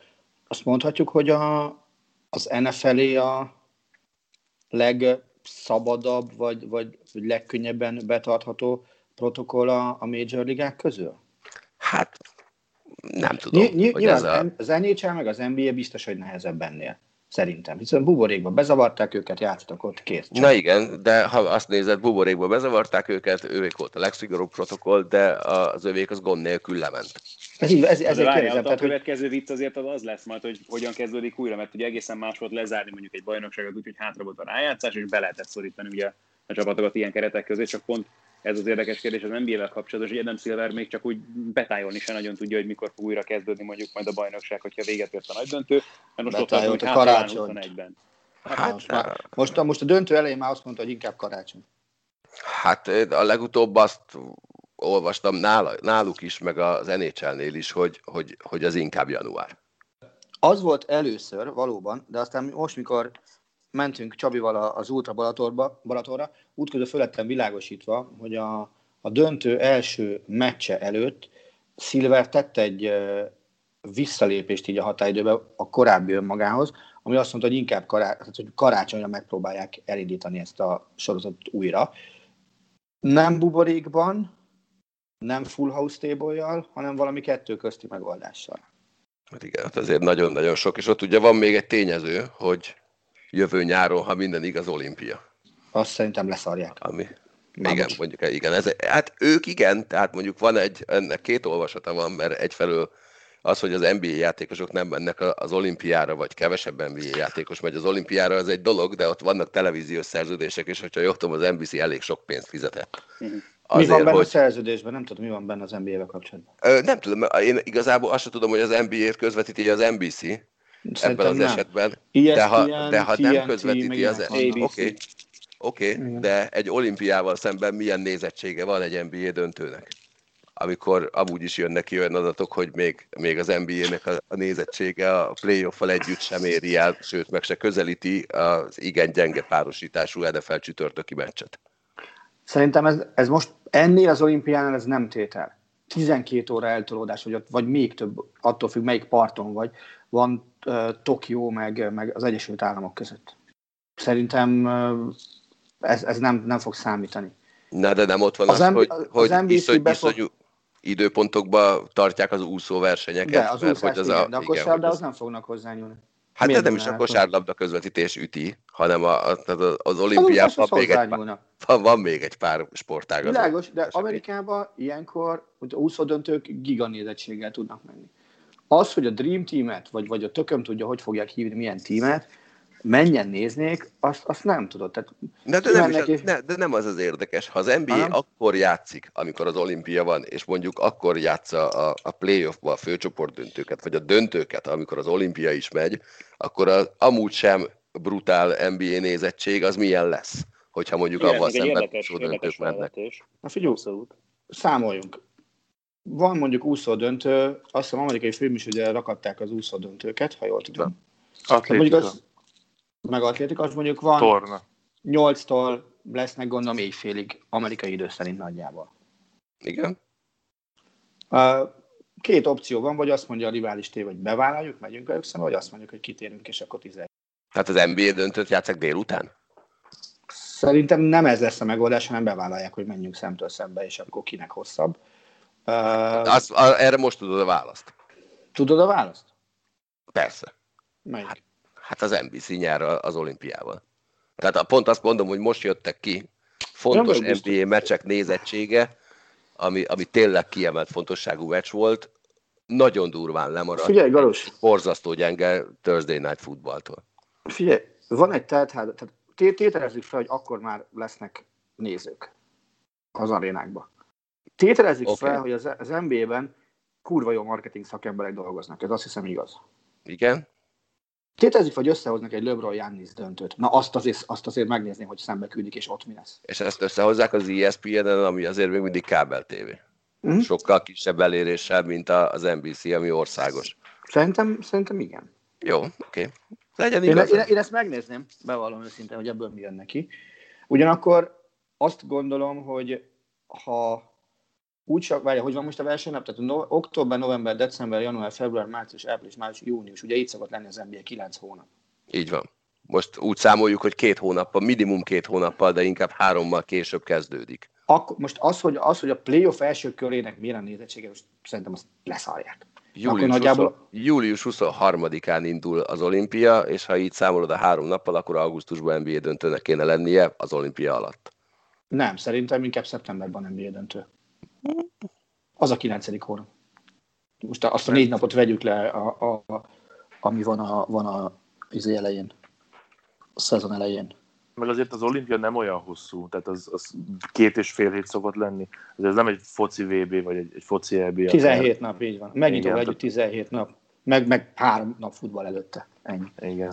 azt mondhatjuk, hogy a, az nfl a legszabadabb, vagy, vagy, legkönnyebben betartható protokoll a, a major ligák közül? Hát, nem tudom. Ny- ny- nyilván a... az NHL meg az NBA biztos, hogy nehezebb ennél. Szerintem. Hiszen buborékba bezavarták őket, játszottak ott, kész. Csak. Na igen, de ha azt nézed, buborékba bezavarták őket, ők volt a legszigorúbb protokoll, de az övék az gond nélkül lement. Ez így, ez, ezért kérdezem. A következő hogy... vicc azért az, az lesz majd, hogy hogyan kezdődik újra, mert ugye egészen más volt lezárni mondjuk egy bajnokságot úgy, hogy hátra volt a rájátszás, és be lehetett szorítani ugye a csapatokat ilyen keretek közé, csak pont ez az érdekes kérdés az NBA-vel kapcsolatos, hogy Adam Silver még csak úgy betájolni se nagyon tudja, hogy mikor fog újra kezdődni mondjuk majd a bajnokság, hogyha véget ért a nagy döntő. Mert most ott hogy a karácsony. ben Hát, hát most, már, most, a, most a döntő elején már azt mondta, hogy inkább karácsony. Hát a legutóbb azt olvastam nála, náluk is, meg az NHL-nél is, hogy, hogy, hogy az inkább január. Az volt először valóban, de aztán most, mikor mentünk Csabival az Ultra Balatorba, Balatorra, útközben fölettem világosítva, hogy a, a döntő első meccse előtt Silver tett egy visszalépést így a határidőben a korábbi önmagához, ami azt mondta, hogy inkább kará, hogy karácsonyra megpróbálják elindítani ezt a sorozatot újra. Nem buborékban, nem full house table hanem valami kettő közti megoldással. Hát igen, hát azért nagyon-nagyon sok, és ott ugye van még egy tényező, hogy jövő nyáron, ha minden igaz, olimpia. Azt szerintem leszarják. Ami, Már igen, most. mondjuk, igen. Ez, hát ők igen, tehát mondjuk van egy, ennek két olvasata van, mert egyfelől az, hogy az NBA játékosok nem mennek az olimpiára, vagy kevesebb NBA játékos megy az olimpiára, az egy dolog, de ott vannak televíziós szerződések, és hogyha jól tudom, az NBC elég sok pénzt fizetett. Mhm. Azért, mi van benne hogy... a szerződésben? Nem tudom, mi van benne az NBA-vel kapcsolatban. Ö, nem tudom, én igazából azt sem tudom, hogy az NBA-t közvetíti az NBC, Szerintem ebben az nem. esetben. ESPN, de ha, de ha nem közvetíti az... Oké, okay, okay, de egy olimpiával szemben milyen nézettsége van egy NBA döntőnek? amikor amúgy is jönnek ki olyan adatok, hogy még, még az NBA-nek a, a nézettsége a playoff együtt sem éri el, sőt, meg se közelíti az igen gyenge párosítású NFL csütörtöki meccset. Szerintem ez, ez most ennél az olimpiánál ez nem tétel. 12 óra eltolódás, vagy, vagy még több, attól függ, melyik parton vagy, van Tokió meg, meg az Egyesült Államok között. Szerintem ez, ez nem, nem fog számítani. Na, de nem ott van az, az, hogy, az hogy iszony, iszonyú, időpontokban tartják az úszó versenyeket. De az úszás, hogy az igen, a, de a kosárlabda az, az nem fognak hozzányúlni. Hát Miért de nem is a kosárlabda közvetítés üti, hanem a, a, az olimpiában még egy pár, van, van még egy pár sportágazat. Világos, de Amerikában ilyenkor úszódöntők giganézettséggel tudnak menni. Az, hogy a Dream Teamet, vagy, vagy a tököm tudja, hogy fogják hívni, milyen tímet, menjen néznék, azt, azt nem tudod. Tehát de, de, nem is, és... ne, de nem az az érdekes. Ha az NBA Hanem? akkor játszik, amikor az olimpia van, és mondjuk akkor játsza a, a playoffba a főcsoport döntőket, vagy a döntőket, amikor az olimpia is megy, akkor az amúgy sem brutál NBA nézettség, az milyen lesz? Hogyha mondjuk Igen, avval szemben érdekes, döntők mennek. Na figyelj, számoljunk. Van mondjuk úszó döntő, azt hiszem amerikai film is ugye rakatták az úszó döntőket, ha jól tudom. Mondjuk az, meg atlétika, az mondjuk van Torna. 8-tól lesznek gondolom éjfélig, amerikai idő szerint nagyjából. Igen. Két opció van, vagy azt mondja a rivális tév, hogy bevállaljuk, megyünk velük szembe, vagy azt mondjuk, hogy kitérünk, és akkor 11. Tehát az NBA döntött játszak délután? Szerintem nem ez lesz a megoldás, hanem bevállalják, hogy menjünk szemtől szembe, és akkor kinek hosszabb. Uh, az, a, erre most tudod a választ. Tudod a választ? Persze. Melyik? Hát, Hát az NBC nyer az olimpiával. Tehát pont azt mondom, hogy most jöttek ki fontos ja, NBA meccsek nézettsége, ami, ami tényleg kiemelt fontosságú meccs volt, nagyon durván lemaradt. Figyelj, Galus! Borzasztó gyenge Thursday Night Footballtól. Figyelj, van egy teltház, tehát tételezzük fel, hogy akkor már lesznek nézők az arénákba. Tételezzük okay. fel, hogy az, az NBA-ben kurva jó marketing szakemberek dolgoznak. Ez azt hiszem igaz. Igen. Tétezzük, hogy összehoznak egy LeBron Jannis döntőt. Na azt azért, azt azért megnézni, hogy szembe küldik, és ott mi lesz. És ezt összehozzák az ESPN-en, ami azért még mindig kábel tévé. Mm. Sokkal kisebb eléréssel, mint az NBC, ami országos. Szerintem, szerintem igen. Jó, oké. Okay. Legyen én, én, én, ezt megnézném, bevallom őszintén, hogy ebből mi jön neki. Ugyanakkor azt gondolom, hogy ha úgy csak, várja, hogy van most a versenynap, tehát no, október, november, december, január, február, március, április, május, június, ugye így szokott lenni az NBA 9 hónap. Így van. Most úgy számoljuk, hogy két hónappal, minimum két hónappal, de inkább hárommal később kezdődik. Akkor, most az, hogy, az, hogy a playoff első körének milyen a nézettsége, most szerintem azt leszarják. Július, nagyjából... 20, július 23-án indul az olimpia, és ha így számolod a három nappal, akkor augusztusban NBA döntőnek kéne lennie az olimpia alatt. Nem, szerintem inkább szeptemberben NBA döntő. Az a kilencedik hónap. Most azt a négy napot vegyük le, a, a, ami van a, van a izé elején, a szezon elején. Meg azért az olimpia nem olyan hosszú, tehát az, az két és fél hét szokott lenni. Ez nem egy foci VB, vagy egy, egy foci EB. 17 akár. nap, így van. Megnyitom együtt 17 nap, meg, meg három nap futball előtte. Ennyi. Igen.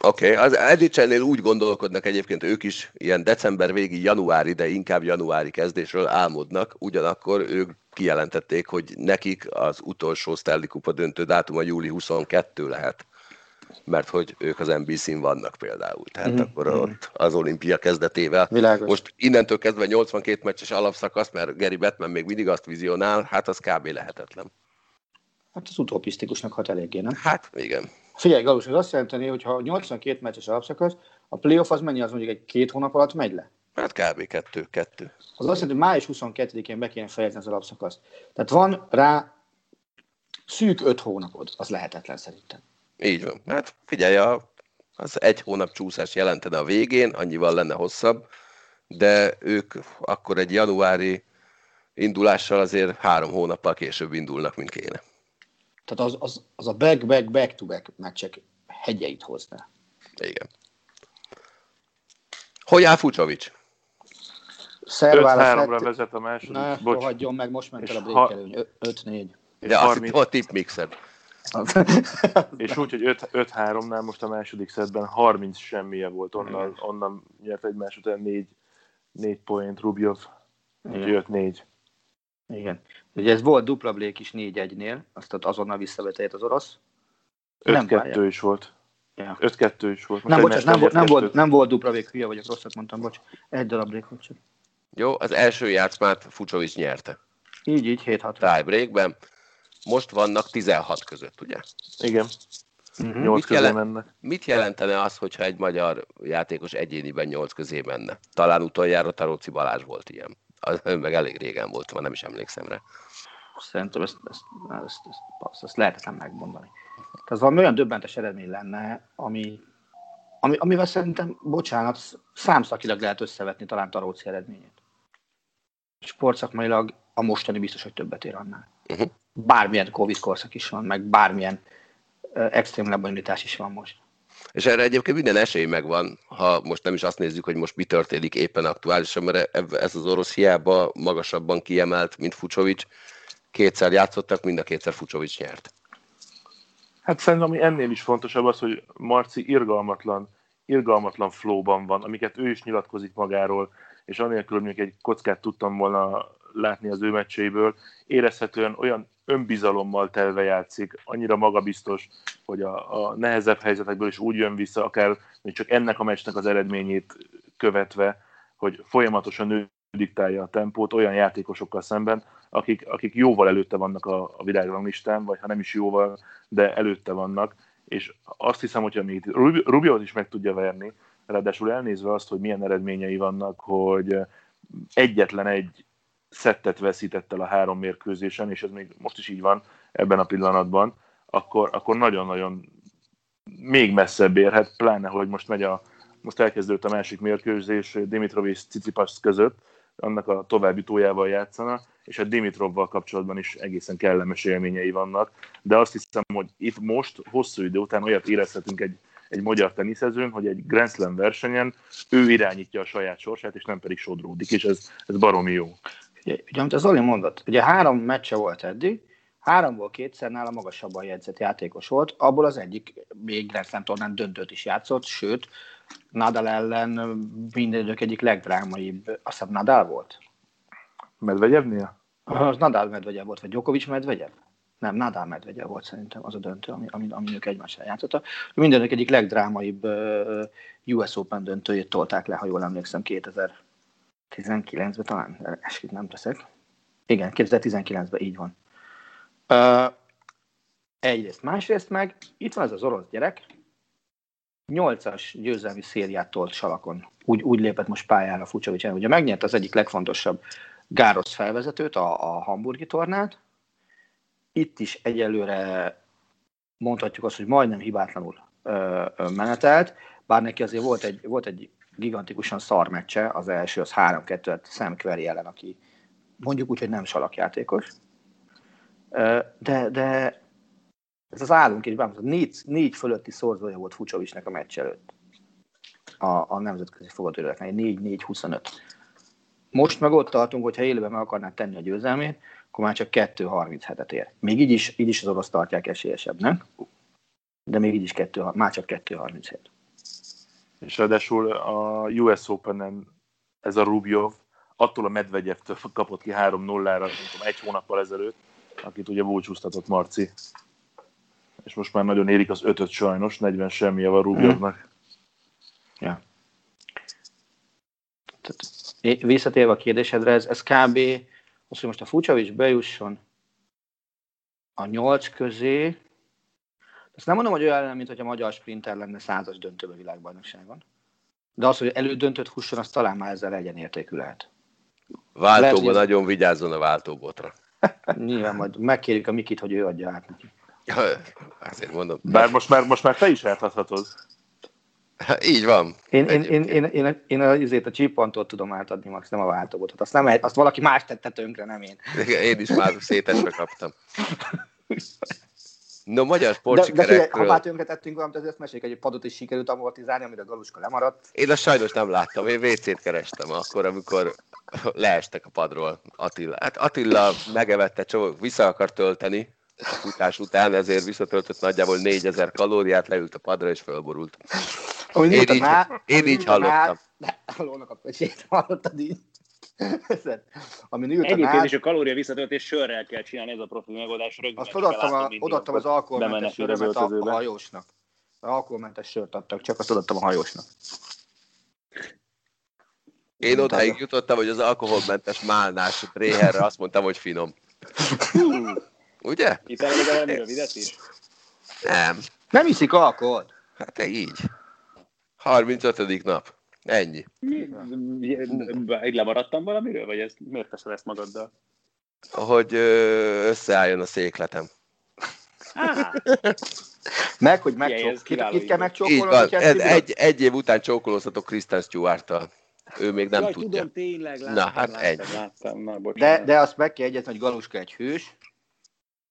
Oké, okay. az Edicsennél úgy gondolkodnak egyébként ők is ilyen december végi, januári, de inkább januári kezdésről álmodnak, ugyanakkor ők kijelentették, hogy nekik az utolsó Stanley Kupa döntő dátuma júli 22 lehet, mert hogy ők az NBC-n vannak például, tehát mm-hmm. akkor ott az olimpia kezdetével. Világos. Most innentől kezdve 82 meccses alapszakasz, mert Gary Batman még mindig azt vizionál, hát az kb. lehetetlen. Hát az utopisztikusnak hat eléggé, nem? Hát igen. Figyelj, Galus, ez azt jelenti, hogy ha 82 meccses alapszakasz, a playoff az mennyi az mondjuk egy két hónap alatt megy le? Hát kb. kettő, kettő. Az azt jelenti, hogy május 22-én be kéne fejezni az alapszakaszt. Tehát van rá szűk öt hónapod, az lehetetlen szerintem. Így van. Hát figyelj, az egy hónap csúszás jelentene a végén, annyival lenne hosszabb, de ők akkor egy januári indulással azért három hónappal később indulnak, mint kéne. Tehát az, az, az a back-back, back-to-back meccsek hegyeit hozná. Igen. Hogy áll Fucsovics? 5-3-ra vezet a második. Ne, Bocs. hagyjon meg, most ment el a break előny. 5-4. De azt 30... hittem a tip mixed. <laughs> és úgy, hogy 5-3-nál most a második szedben 30 semmije volt, onnan, onnan nyert egymás után 4, 4 point Rubjov, úgyhogy 5-4. Igen. Ugye ez volt dupla Blake is 4-1-nél, azt azonnal visszavetett az orosz. 5-2 is volt. Ja. 5-2 is volt. Most nem, bocsánat, nem, volt, nem, volt, nem volt dupla Blake, hülye vagyok, rosszat mondtam, bocs. Egy darab Blake volt csak. Jó, az első játszmát Fucsovics nyerte. Így, így, 7-6. Tiebreakben. Most vannak 16 között, ugye? Igen. Uh-huh. 8 mit, közé jelen, mennek. mit jelentene az, hogyha egy magyar játékos egyéniben 8 közé menne? Talán utoljára Taróci Balázs volt ilyen. Az <laughs> meg elég régen volt, már nem is emlékszem rá. Szerintem ezt, ezt, ezt, ezt, ezt, ezt lehetetlen megmondani. Tehát valami olyan döbbentes eredmény lenne, ami, ami, amivel szerintem, bocsánat, számszakilag lehet összevetni talán Taróci eredményét. Sportszakmailag a mostani biztos, hogy többet ér annál. Uh-huh. Bármilyen Covid korszak is van, meg bármilyen uh, extrém lebonyolítás is van most. És erre egyébként minden esély megvan, ha most nem is azt nézzük, hogy most mi történik éppen aktuálisan, mert ez az orosz hiába magasabban kiemelt, mint Fucsovics. Kétszer játszottak, mind a kétszer Fucsovics nyert. Hát szerintem ami ennél is fontosabb az, hogy Marci irgalmatlan, irgalmatlan flowban van, amiket ő is nyilatkozik magáról, és anélkül, hogy egy kockát tudtam volna látni az ő meccseiből, érezhetően olyan önbizalommal telve játszik, annyira magabiztos, hogy a, a nehezebb helyzetekből is úgy jön vissza, akár még csak ennek a meccsnek az eredményét követve, hogy folyamatosan ő diktálja a tempót olyan játékosokkal szemben, akik, akik jóval előtte vannak a, a világranglistán, vagy ha nem is jóval, de előtte vannak, és azt hiszem, hogy még Rubio is meg tudja verni, ráadásul elnézve azt, hogy milyen eredményei vannak, hogy egyetlen egy szettet veszített el a három mérkőzésen, és ez még most is így van ebben a pillanatban, akkor, akkor nagyon-nagyon még messzebb érhet, pláne, hogy most megy a, most elkezdődött a másik mérkőzés Dimitrov és Cicipas között, annak a további tójával játszana, és a Dimitrovval kapcsolatban is egészen kellemes élményei vannak, de azt hiszem, hogy itt most hosszú idő után olyat érezhetünk egy, egy magyar teniszezőn, hogy egy Grand Slam versenyen ő irányítja a saját sorsát, és nem pedig sodródik, és ez, ez baromi jó. Ugye, ugye amit az Zoli mondott, ugye három meccse volt eddig, háromból kétszer nála magasabban jegyzett játékos volt, abból az egyik még Grand Slam tornán döntőt is játszott, sőt, Nadal ellen minden idők egyik legdrámaibb, azt hiszem Nadal volt? Medvegyevnél? Az Nadal Medvegyev volt, vagy Djokovic Medvegyev? nem, Nadal Medvegyev volt szerintem az a döntő, ami, ami, ami ők egymással játszottak. Mindenek egyik legdrámaibb uh, US Open döntőjét tolták le, ha jól emlékszem, 2019-ben talán, esküt nem teszek. Igen, 2019-ben így van. Uh, egyrészt, másrészt meg itt van ez az orosz gyerek, nyolcas győzelmi szériát tolt salakon. Úgy, úgy lépett most pályára Fucsovics Ugye megnyert az egyik legfontosabb Gárosz felvezetőt, a, a hamburgi tornát. Itt is egyelőre mondhatjuk azt, hogy majdnem hibátlanul ö, ö, menetelt, bár neki azért volt egy, volt egy gigantikusan szar meccse, az első az 3-2 Sam Query ellen, aki mondjuk úgy, hogy nem salakjátékos. De, de ez az állunk is bámutatott, négy, négy fölötti szorzója volt Fucsovicsnek a meccs előtt. A, a nemzetközi fogadőröknek, 4-4-25. Most meg ott tartunk, hogy ha élőben meg akarnák tenni a győzelmét, akkor már csak 2-37-et ér. Még így is, így is az orosz tartják esélyesebbnek, de még így is 2, már csak 2-37. És ráadásul a US Open-en ez a Rubjov attól a Medvegyevtől kapott ki 3-0-ra, egy hónappal ezelőtt, akit ugye búcsúztatott Marci és most már nagyon érik az ötöt sajnos, 40 semmi a Rubjovnak. Mm. Ja. Tehát, visszatérve a kérdésedre, ez, ez kb. az, hogy most a Fucsovics bejusson a nyolc közé, ezt nem mondom, hogy olyan, mint hogy a magyar sprinter lenne százas döntőbe világbajnokságon. De az, hogy elődöntött husson, az talán már ezzel egyenértékű lehet. Váltóban lehet, nagyon vigyázzon a váltóbotra. <laughs> Nyilván majd megkérjük a Mikit, hogy ő adja át neki. Azért mondom. Bár most már, most már te is átadhatod. <laughs> Így van. Én, én, én, én, én, én azért a csippantot tudom átadni, Max, nem a váltóbotot. Azt, nem, azt valaki más tette tönkre, nem én. Én is már szétesve kaptam. <laughs> No, magyar sportsikerekről... De, de ha már tönkre tettünk valamit, azért meséljük, hogy egy padot is sikerült amortizálni, amire a Galuska lemaradt. Én azt sajnos nem láttam, én WC-t kerestem akkor, amikor leestek a padról Attila. Hát Attila megevette, csak vissza akar tölteni, futás után, ezért visszatöltött nagyjából 4000 kalóriát, leült a padra és fölborult. Ahogy én, így, á, én így hallottam. De, a pöcsét hallottad így. Ami Egyébként át, is a kalória visszatöltés sörrel kell csinálni, ez a profi megoldás. Rögtön azt odaadtam, a, odaadtam az alkoholmentes sörömet a, a hajósnak. Az alkoholmentes sört adtak, csak azt odaadtam a hajósnak. Én odáig jutottam, hogy az alkoholmentes málnás réherre azt mondtam, hogy finom. <laughs> Ugye? Itt valami rövidet is? Nem. Nem iszik alkoholt? Hát te így. 35. nap. Ennyi. Így lemaradtam valamiről, vagy ezt, miért teszed ezt magaddal? Hogy összeálljon a székletem. Meg, hogy megcsók... Kit, kit kell megcsókolni? Egy, egy év után csókolózhatok Kristen Stewart-tal. Ő még nem Jaj, tudja. Tudom, tényleg, láttam, Na, hát láttam, ennyi. láttam, na, de, de azt meg kell egyezni, hogy Galuska egy hős,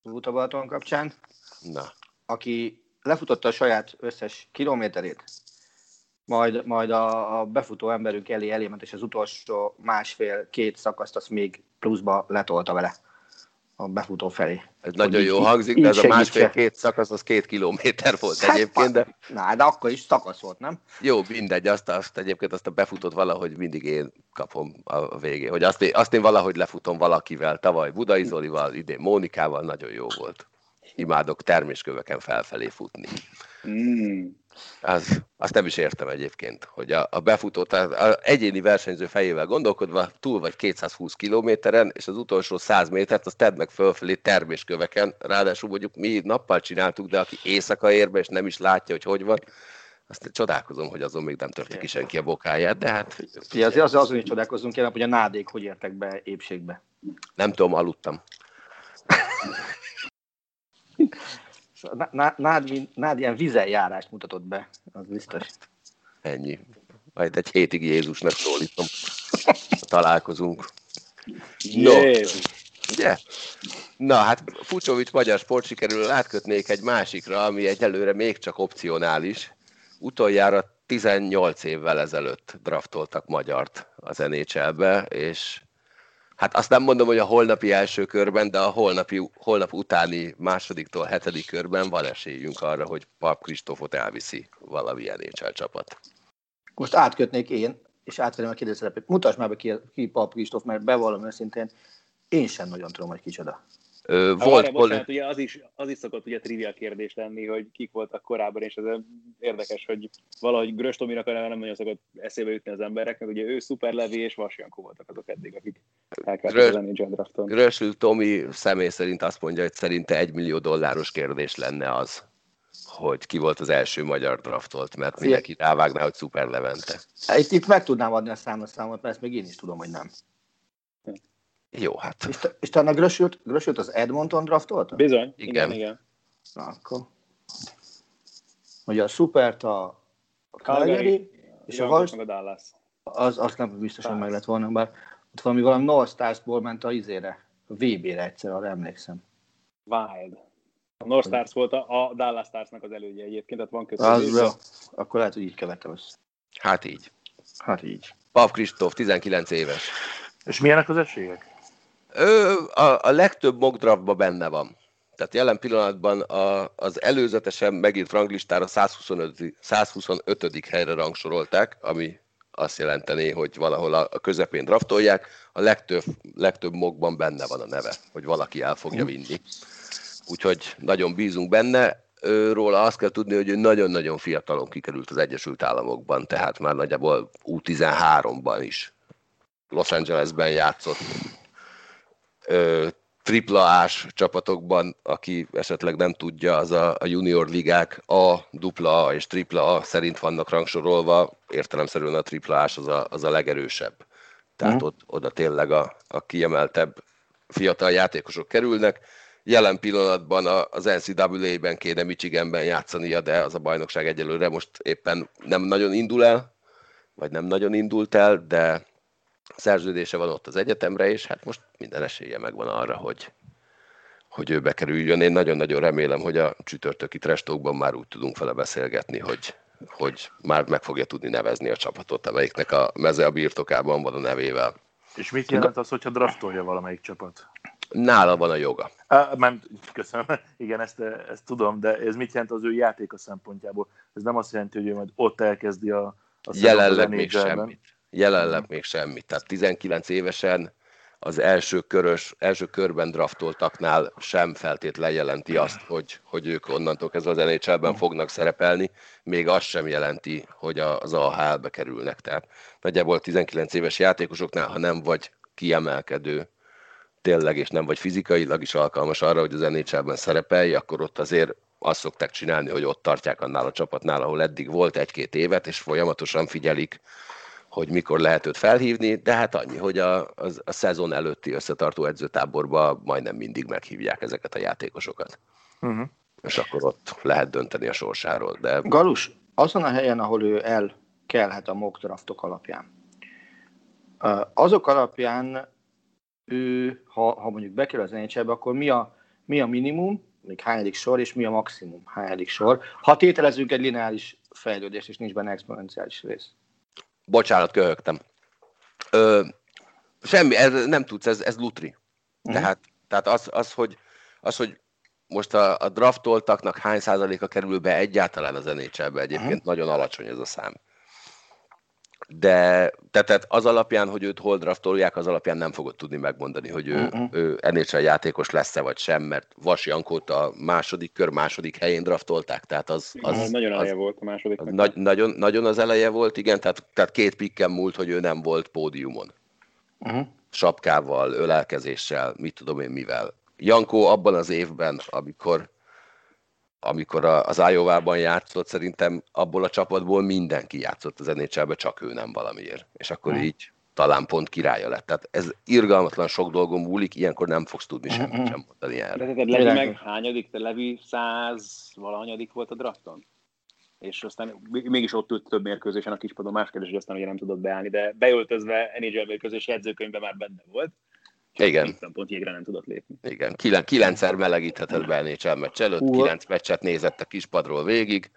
Balaton kapcsán, Na. aki lefutotta a saját összes kilométerét, majd, majd a, a befutó emberünk elé elément, és az utolsó másfél-két szakaszt azt még pluszba letolta vele a befutó felé. Ez nagyon jó hangzik, de ez a másfél-két szakasz, az két kilométer volt hát, egyébként. De... Na, de akkor is szakasz volt, nem? Jó, mindegy, azt, azt egyébként azt a befutót valahogy mindig én kapom a végén. Hogy azt én, azt én valahogy lefutom valakivel, tavaly Budai Zolival, idén Mónikával, nagyon jó volt. Imádok termésköveken felfelé futni. Mm. Az, azt nem is értem egyébként, hogy a, a befutó, tehát a egyéni versenyző fejével gondolkodva túl vagy 220 kilométeren, és az utolsó 100 métert azt tedd meg fölfelé termésköveken, ráadásul mondjuk mi nappal csináltuk, de aki éjszaka ér be, és nem is látja, hogy hogy van, azt csodálkozom, hogy azon még nem törte ki senki a bokáját, de hát... Ja, azért az, azon is csodálkozunk, kérem, hogy a nádék hogy értek be épségbe. Nem tudom, aludtam. <laughs> Nád, nád, ilyen vizeljárást mutatott be, az biztos. Ennyi. Majd egy hétig Jézusnak szólítom. Találkozunk. No. Ugye? Na, hát Fucsovics magyar sportsikerül átkötnék egy másikra, ami egyelőre még csak opcionális. Utoljára 18 évvel ezelőtt draftoltak magyart az NHL-be, és Hát azt nem mondom, hogy a holnapi első körben, de a holnapi, holnap utáni másodiktól hetedik körben van esélyünk arra, hogy Pap Kristófot elviszi valamilyen NHL csapat. Most átkötnék én, és átvennem a kérdőszerepet. Mutasd már be ki, ki Pap Kristóf, mert bevallom őszintén, én sem nagyon tudom, hogy kicsoda. Volt, Arra, bocsánat, ugye az is, az is szokott ugye trivial kérdés lenni, hogy kik voltak korábban, és ez érdekes, hogy valahogy Grös Tominak nem nagyon szokott eszébe jutni az embereknek, ugye ő Super Levi és Vasjankó voltak azok eddig, akik elkezdtek az NHL drafton. Grösül Tomi személy szerint azt mondja, hogy szerinte egy millió dolláros kérdés lenne az, hogy ki volt az első magyar draftolt, mert mindenki rávágná, hogy Super Levente. Itt, itt meg tudnám adni a számot, számot, mert ezt még én is tudom, hogy nem. Jó, hát. És, te, és talán a Grösült, Grösült az Edmonton draftolta? Bizony, igen, igen. igen. Na, akkor. Ugye a Supert a, a Calgary, és a Vals, a Dallas. Az, azt nem biztosan meg lett volna, bár ott valami valami North Starsból ment a izére, a VB-re egyszer, arra emlékszem. Wild. A North Stars volt a, a Dallas Starsnak az elődje egyébként, tehát van közben. Az, jó. Akkor lehet, hogy így kevertem össze. Hát így. Hát így. Pav Kristóf, 19 éves. És milyenek az esélyek? Ő a, a legtöbb mock benne van. Tehát jelen pillanatban a, az előzetesen megírt ranglistára 125, 125. helyre rangsorolták, ami azt jelenteni, hogy valahol a, a közepén draftolják. A legtöbb, legtöbb mokban benne van a neve, hogy valaki el fogja mhm. vinni. Úgyhogy nagyon bízunk benne. Róla azt kell tudni, hogy ő nagyon-nagyon fiatalon kikerült az Egyesült Államokban, tehát már nagyjából U13-ban is Los Angelesben játszott tripla ás csapatokban, aki esetleg nem tudja, az a, a junior ligák A, dupla A és tripla A szerint vannak rangsorolva, értelemszerűen a tripla ás az a, az a legerősebb. Tehát uh-huh. ott, oda tényleg a, a kiemeltebb fiatal játékosok kerülnek. Jelen pillanatban az NCAA-ben kéne Michiganben játszania, de az a bajnokság egyelőre most éppen nem nagyon indul el, vagy nem nagyon indult el, de szerződése van ott az egyetemre, és hát most minden esélye megvan arra, hogy, hogy ő bekerüljön. Én nagyon-nagyon remélem, hogy a csütörtöki trestókban már úgy tudunk vele beszélgetni, hogy, hogy már meg fogja tudni nevezni a csapatot, amelyiknek a meze a birtokában van a nevével. És mit jelent az, hogyha draftolja valamelyik csapat? Nála van a joga. Uh, nem, köszönöm, <laughs> igen, ezt, ezt tudom, de ez mit jelent az ő játéka szempontjából? Ez nem azt jelenti, hogy ő majd ott elkezdi a, a Jelenleg még semmit jelenleg még semmit. Tehát 19 évesen az első, körös, első körben draftoltaknál sem feltétlen jelenti azt, hogy, hogy ők onnantól kezdve az NHL-ben fognak szerepelni, még az sem jelenti, hogy az AHL-be kerülnek. Tehát nagyjából 19 éves játékosoknál, ha nem vagy kiemelkedő tényleg, és nem vagy fizikailag is alkalmas arra, hogy az NHL-ben szerepelj, akkor ott azért azt szokták csinálni, hogy ott tartják annál a csapatnál, ahol eddig volt egy-két évet, és folyamatosan figyelik, hogy mikor lehet őt felhívni, de hát annyi, hogy a, a, a szezon előtti összetartó edzőtáborba majdnem mindig meghívják ezeket a játékosokat. Uh-huh. És akkor ott lehet dönteni a sorsáról. De... Galus, azon a helyen, ahol ő elkelhet a mock draftok alapján, azok alapján ő, ha, ha mondjuk bekerül az nhl akkor mi a, mi a minimum, még hányadik sor, és mi a maximum hányadik sor, ha tételezünk egy lineáris fejlődést, és nincs benne exponenciális rész. Bocsánat, köhögtem. Ö, semmi, ez, nem tudsz, ez, ez lutri. Uh-huh. Tehát, tehát az, az, hogy, az, hogy most a, a draftoltaknak hány százaléka kerül be egyáltalán az NHL-be, egyébként uh-huh. nagyon alacsony ez a szám de tehát az alapján, hogy őt hol draftolják, az alapján nem fogod tudni megmondani, hogy ő, uh-huh. ő NHL játékos lesz-e vagy sem, mert Vas Jankót a második kör második helyén draftolták, tehát az... az, az nagyon eleje az, volt a második. Az nagy, nagyon, nagyon az eleje volt, igen, tehát, tehát két pikkem múlt, hogy ő nem volt pódiumon. Uh-huh. Sapkával, ölelkezéssel, mit tudom én mivel. Jankó abban az évben, amikor amikor az Iowa-ban játszott, szerintem abból a csapatból mindenki játszott az nhl csak ő nem valamiért. És akkor hmm. így talán pont királya lett. Tehát ez irgalmatlan sok dolgom múlik, ilyenkor nem fogsz tudni semmit sem mondani erre. De Levi meg hányadik? Te Levi száz valahanyadik volt a drafton? És aztán mégis ott ült több mérkőzésen a kispadon, más kérdés, hogy aztán ugye nem tudott beállni, de beöltözve NHL mérkőzés jegyzőkönyvben már benne volt. Igen. Pont jégre nem tudott lépni. Igen, Kilen, kilencszer melegíthetett be a NHL meccs előtt, Hú. kilenc meccset nézett a kispadról végig.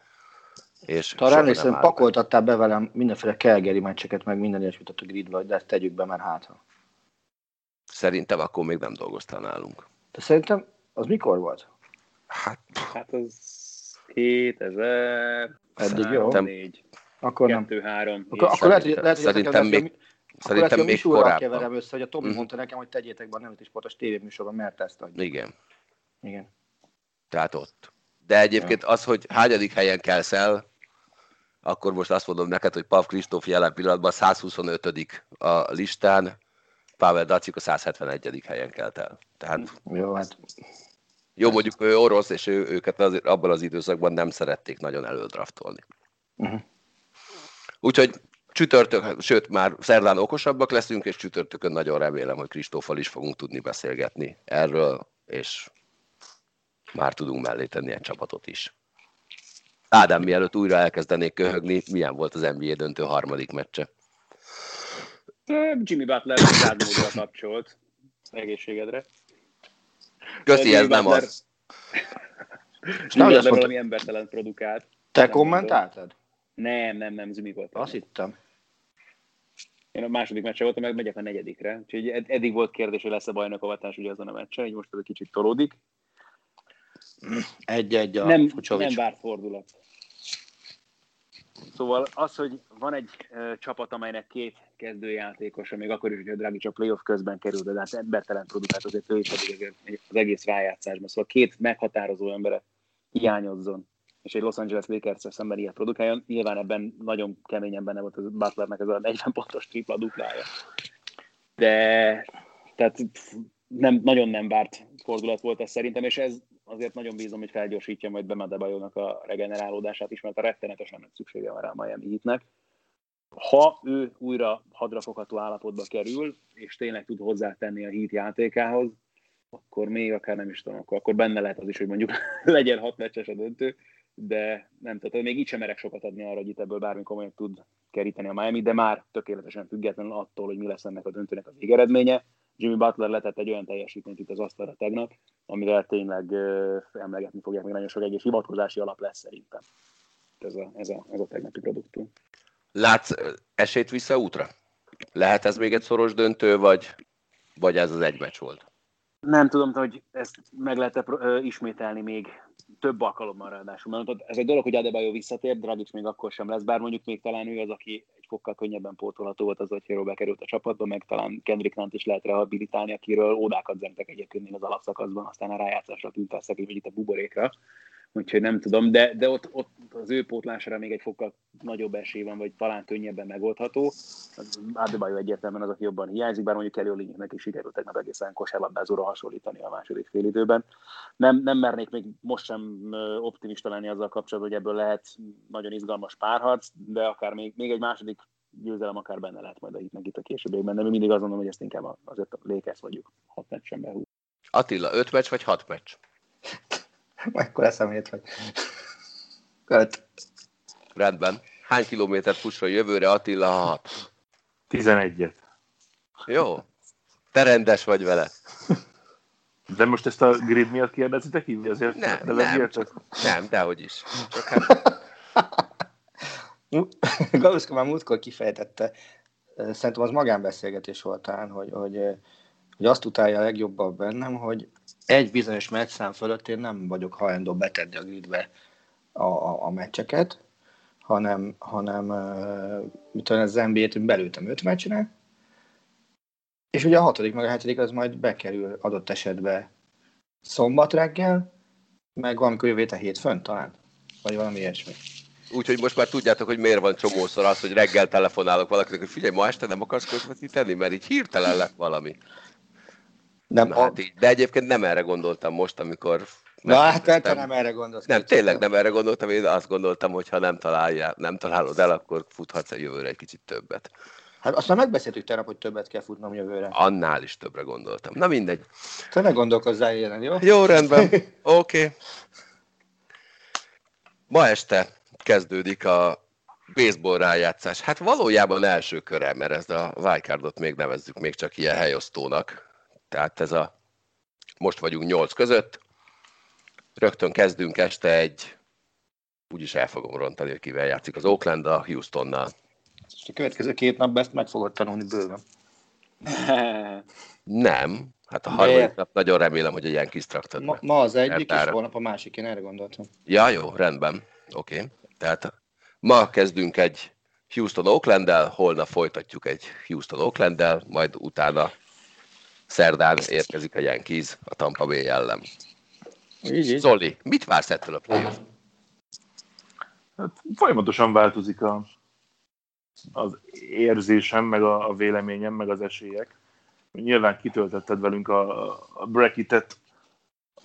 És Talán emlékszem, pakoltattál be velem mindenféle Calgary meccseket, meg minden ilyesmit a gridbe, de ezt tegyük be, mert hát Szerintem akkor még nem dolgoztál nálunk. De szerintem az mikor volt? Hát, hát az 2000... Eddig jó. Akkor nem. Kettő, három. Akkor, akkor lehet, hogy, lehet, hogy szerintem még, Szerintem Akkor még korábban. keverem össze, hogy a Tomi Mhm. mondta nekem, hogy tegyétek be a nevet is pontos tévéműsorban, mert ezt adja. Igen, Igen. tehát ott. De egyébként az, hogy hányadik helyen kelsz el, akkor most azt mondom neked, hogy Pav Kristóf jelen pillanatban 125 a listán, Pavel Dacik a 171. helyen kelt el. Tehát Jó, hát jó, mondjuk ő orosz, és ő, őket azért abban az időszakban nem szerették nagyon elődraftolni. Mhm. Úgyhogy csütörtök, sőt már szerdán okosabbak leszünk, és csütörtökön nagyon remélem, hogy Kristóffal is fogunk tudni beszélgetni erről, és már tudunk mellé tenni egy csapatot is. Ádám, mielőtt újra elkezdenék köhögni, milyen volt az NBA döntő harmadik meccse? Jimmy Butler rádmódra kapcsolt egészségedre. Köszi, Jimmy ez nem Butler- az. Butler mondta- valami embertelen produkált. te Nem kommentáltad? Nem, nem, nem, Zumi volt. Azt hittem. Én a második meccse voltam, meg megyek a negyedikre. Úgyhogy ed- eddig volt kérdés, hogy lesz-e bajnokovatás ugye azon a meccsen, így most ez egy kicsit tolódik. Egy-egy a nem, Fucsovics. nem várt fordulat. Szóval az, hogy van egy ö, csapat, amelynek két kezdőjátékosa, még akkor is, hogy a Dragic a playoff közben került, de hát embertelen produkált azért ő is az egész rájátszásban. Szóval két meghatározó emberet hiányozzon, és egy Los Angeles lakers szemben ilyet produkáljon. Nyilván ebben nagyon keményen benne volt a Butlernek ez a 40 pontos tripla duplája. De tehát nem, nagyon nem várt fordulat volt ez szerintem, és ez azért nagyon bízom, hogy felgyorsítja majd Bemedebajónak a regenerálódását is, mert a rettenetesen nagy szüksége van rá a Miami Heatnek. Ha ő újra hadrafogható állapotba kerül, és tényleg tud hozzátenni a Heat játékához, akkor még akár nem is tudom, akkor, akkor benne lehet az is, hogy mondjuk <laughs> legyen hat meccses a döntő, de nem tudom, még így sem merek sokat adni arra, hogy itt ebből bármi komolyan tud keríteni a Miami, de már tökéletesen függetlenül attól, hogy mi lesz ennek a döntőnek az végeredménye. Jimmy Butler letett egy olyan teljesítményt itt az asztalra tegnap, amivel tényleg ö, emlegetni fogják még nagyon sok egyes hivatkozási alap lesz szerintem. Ez a, ez a, ez a tegnapi produktum. Látsz esélyt vissza útra? Lehet ez még egy szoros döntő, vagy, vagy ez az egy meccs volt? Nem tudom, hogy ezt meg ö, ismételni még több alkalommal ráadásul. Mert ez egy dolog, hogy Adebayo visszatér, Dragic még akkor sem lesz, bár mondjuk még talán ő az, aki egy fokkal könnyebben pótolható volt az, hogy Hero bekerült a csapatba, meg talán Kendrick Nant is lehet rehabilitálni, akiről ódákat zengtek egyébként még az alapszakaszban, aztán a rájátszásra tűnt vagy itt a buborékra. Úgyhogy nem tudom, de, de ott, ott az ő pótlására még egy fokkal nagyobb esély van, vagy talán könnyebben megoldható. Adebayo egyértelműen az, aki jobban hiányzik, bár mondjuk Kelly Olynyiknek is sikerült tegnap egészen kosárlabdázóra hasonlítani a második félidőben. Nem, nem mernék még most sem optimista lenni azzal kapcsolatban, hogy ebből lehet nagyon izgalmas párharc, de akár még, még egy második győzelem akár benne lehet majd a hitnek itt a későbbiekben, de mi mindig azt mondom, hogy ezt inkább azért a Lakers vagyunk hat meccsen behúz. Attila, öt meccs vagy hat meccs? <laughs> Akkor eszemét, hogy... Öt. Rendben. Hány kilométert fusson jövőre Attila? Hat. 11-et. Jó. Te rendes vagy vele. De most ezt a grid miatt kérdezitek így? Azért Nem, ne nem, vezértek? Nem, dehogy is. Csak hát, <laughs> Galuszka már múltkor kifejtette, szerintem az magánbeszélgetés volt talán, hogy, hogy, hogy azt utálja a legjobban bennem, hogy egy bizonyos meccszám fölött én nem vagyok hajlandó betenni a gridbe a, a, a meccseket, hanem, hanem mit tudom, az NBA-t belültem öt meccsre, és ugye a hatodik meg a hetedik az majd bekerül adott esetben szombat reggel, meg valamikor jövő héten hétfőn talán, vagy valami ilyesmi. úgyhogy most már tudjátok, hogy miért van csomószor az, hogy reggel telefonálok valakinek, hogy figyelj, ma este nem akarsz közvetíteni, mert így hirtelen lett valami. Nem, a, hát így. De egyébként nem erre gondoltam most, amikor... Na hát te, te megkérdeztem. nem erre gondolsz. Nem, tényleg nem erre gondoltam, én azt gondoltam, hogy ha nem, találja, nem találod el, akkor futhatsz a jövőre egy kicsit többet. Hát azt már megbeszéltük tegnap, hogy többet kell futnom jövőre. Annál is többre gondoltam. Na mindegy. Te ne gondolkozzál ilyen, jó? Jó, rendben. <laughs> Oké. Okay. Ma este kezdődik a baseball rájátszás. Hát valójában első köre, mert ezt a wildcardot még nevezzük még csak ilyen helyosztónak. Tehát ez a most vagyunk nyolc között. Rögtön kezdünk este egy úgyis el fogom rontani, hogy kivel játszik az Oakland a Houstonnal. És a következő két napban ezt meg fogod tanulni bőven. <laughs> Nem. Hát a De- harmadik nap nagyon remélem, hogy a Yankees traktad Ma, ma az egyik, és Szertára. holnap a másik, én erre gondoltam. Ja, jó, rendben. Oké. Okay. Tehát ma kezdünk egy Houston oakland holnap folytatjuk egy Houston oakland majd utána szerdán érkezik a Yankees a Tampa Bay ellen. Így, így. Zoli, mit vársz ettől a playoff? Hát, folyamatosan változik a, az érzésem, meg a, a véleményem, meg az esélyek. Nyilván kitöltötted velünk a, a bracketet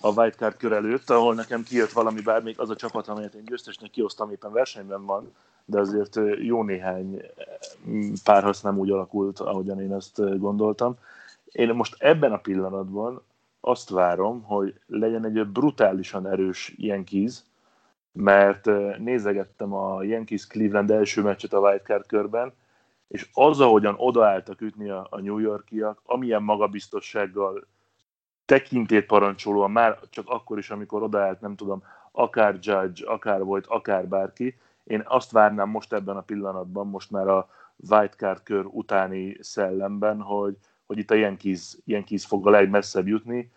a wildcard kör előtt, ahol nekem kijött valami, bár még az a csapat, amelyet én győztesnek kiosztam, éppen versenyben van, de azért jó néhány párharc nem úgy alakult, ahogyan én ezt gondoltam. Én most ebben a pillanatban azt várom, hogy legyen egy brutálisan erős Yankees, mert nézegettem a Yankees Cleveland első meccset a wildcard körben, és az, ahogyan odaálltak ütni a, New Yorkiak, amilyen magabiztossággal tekintét parancsolóan, már csak akkor is, amikor odaállt, nem tudom, akár Judge, akár volt, akár bárki, én azt várnám most ebben a pillanatban, most már a wildcard kör utáni szellemben, hogy, hogy itt a Yankees, Yankees fog a legmesszebb jutni,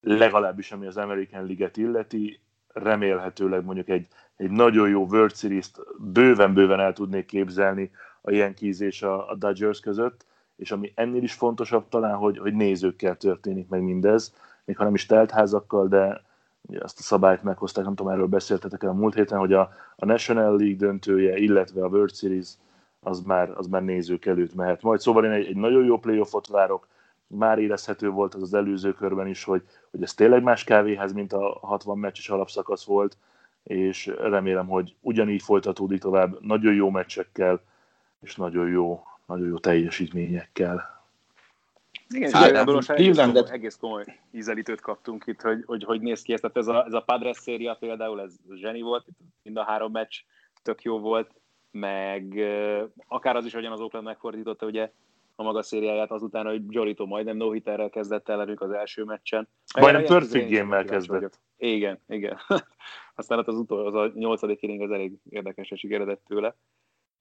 legalábbis ami az American League-et illeti, remélhetőleg mondjuk egy, egy nagyon jó World Series-t bőven-bőven el tudnék képzelni a Yankees és a, a Dodgers között, és ami ennél is fontosabb talán, hogy, hogy nézőkkel történik meg mindez, még ha nem is teltházakkal, de ugye azt a szabályt meghozták, nem tudom, erről beszéltetek el a múlt héten, hogy a, a National League döntője, illetve a World Series az már, az már nézők előtt mehet. Majd szóval én egy, egy nagyon jó playoffot várok, már érezhető volt az az előző körben is, hogy, hogy ez tényleg más kávéház, mint a 60 meccses alapszakasz volt, és remélem, hogy ugyanígy folytatódik tovább nagyon jó meccsekkel, és nagyon jó, nagyon jó teljesítményekkel. Igen, ebből most egész, komoly, egész komoly ízelítőt kaptunk itt, hogy, hogy, hogy néz ki ez. Tehát ez a, ez a Padres széria például, ez zseni volt, mind a három meccs tök jó volt, meg akár az is, hogyan az Oakland megfordította ugye a maga szériáját azután, hogy Jorito majdnem no hiterrel kezdett ellenük az első meccsen. Majdnem perfect game-mel kezdett. Vagyok. Igen, igen. <laughs> Aztán az, utol, az a nyolcadik inning az elég érdekesen sikeredett tőle.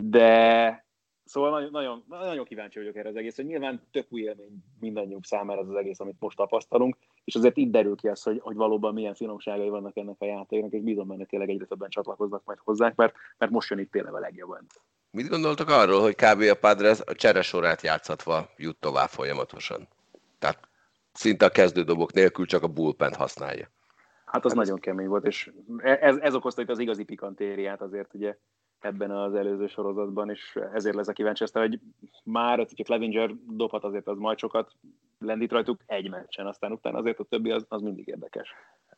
De Szóval nagyon, nagyon, nagyon kíváncsi vagyok erre az egész, hogy nyilván tök új élmény mindannyiunk számára az, az egész, amit most tapasztalunk, és azért itt derül ki az, hogy, hogy valóban milyen finomságai vannak ennek a játéknak, és bízom benne tényleg egyre többen csatlakoznak majd hozzánk, mert, mert most jön itt tényleg a legjobban. Mit gondoltak arról, hogy kb. a Padres a cseresorát játszatva jut tovább folyamatosan? Tehát szinte a kezdődobok nélkül csak a bullpen használja. Hát az hát nagyon kemény volt, és ez, ez okozta itt az igazi pikantériát azért, ugye ebben az előző sorozatban, és ezért lesz a kíváncsi aztán, hogy már, hogyha Clevinger dobhat azért az majd sokat lendít rajtuk egy meccsen, aztán utána azért a többi az, az mindig érdekes.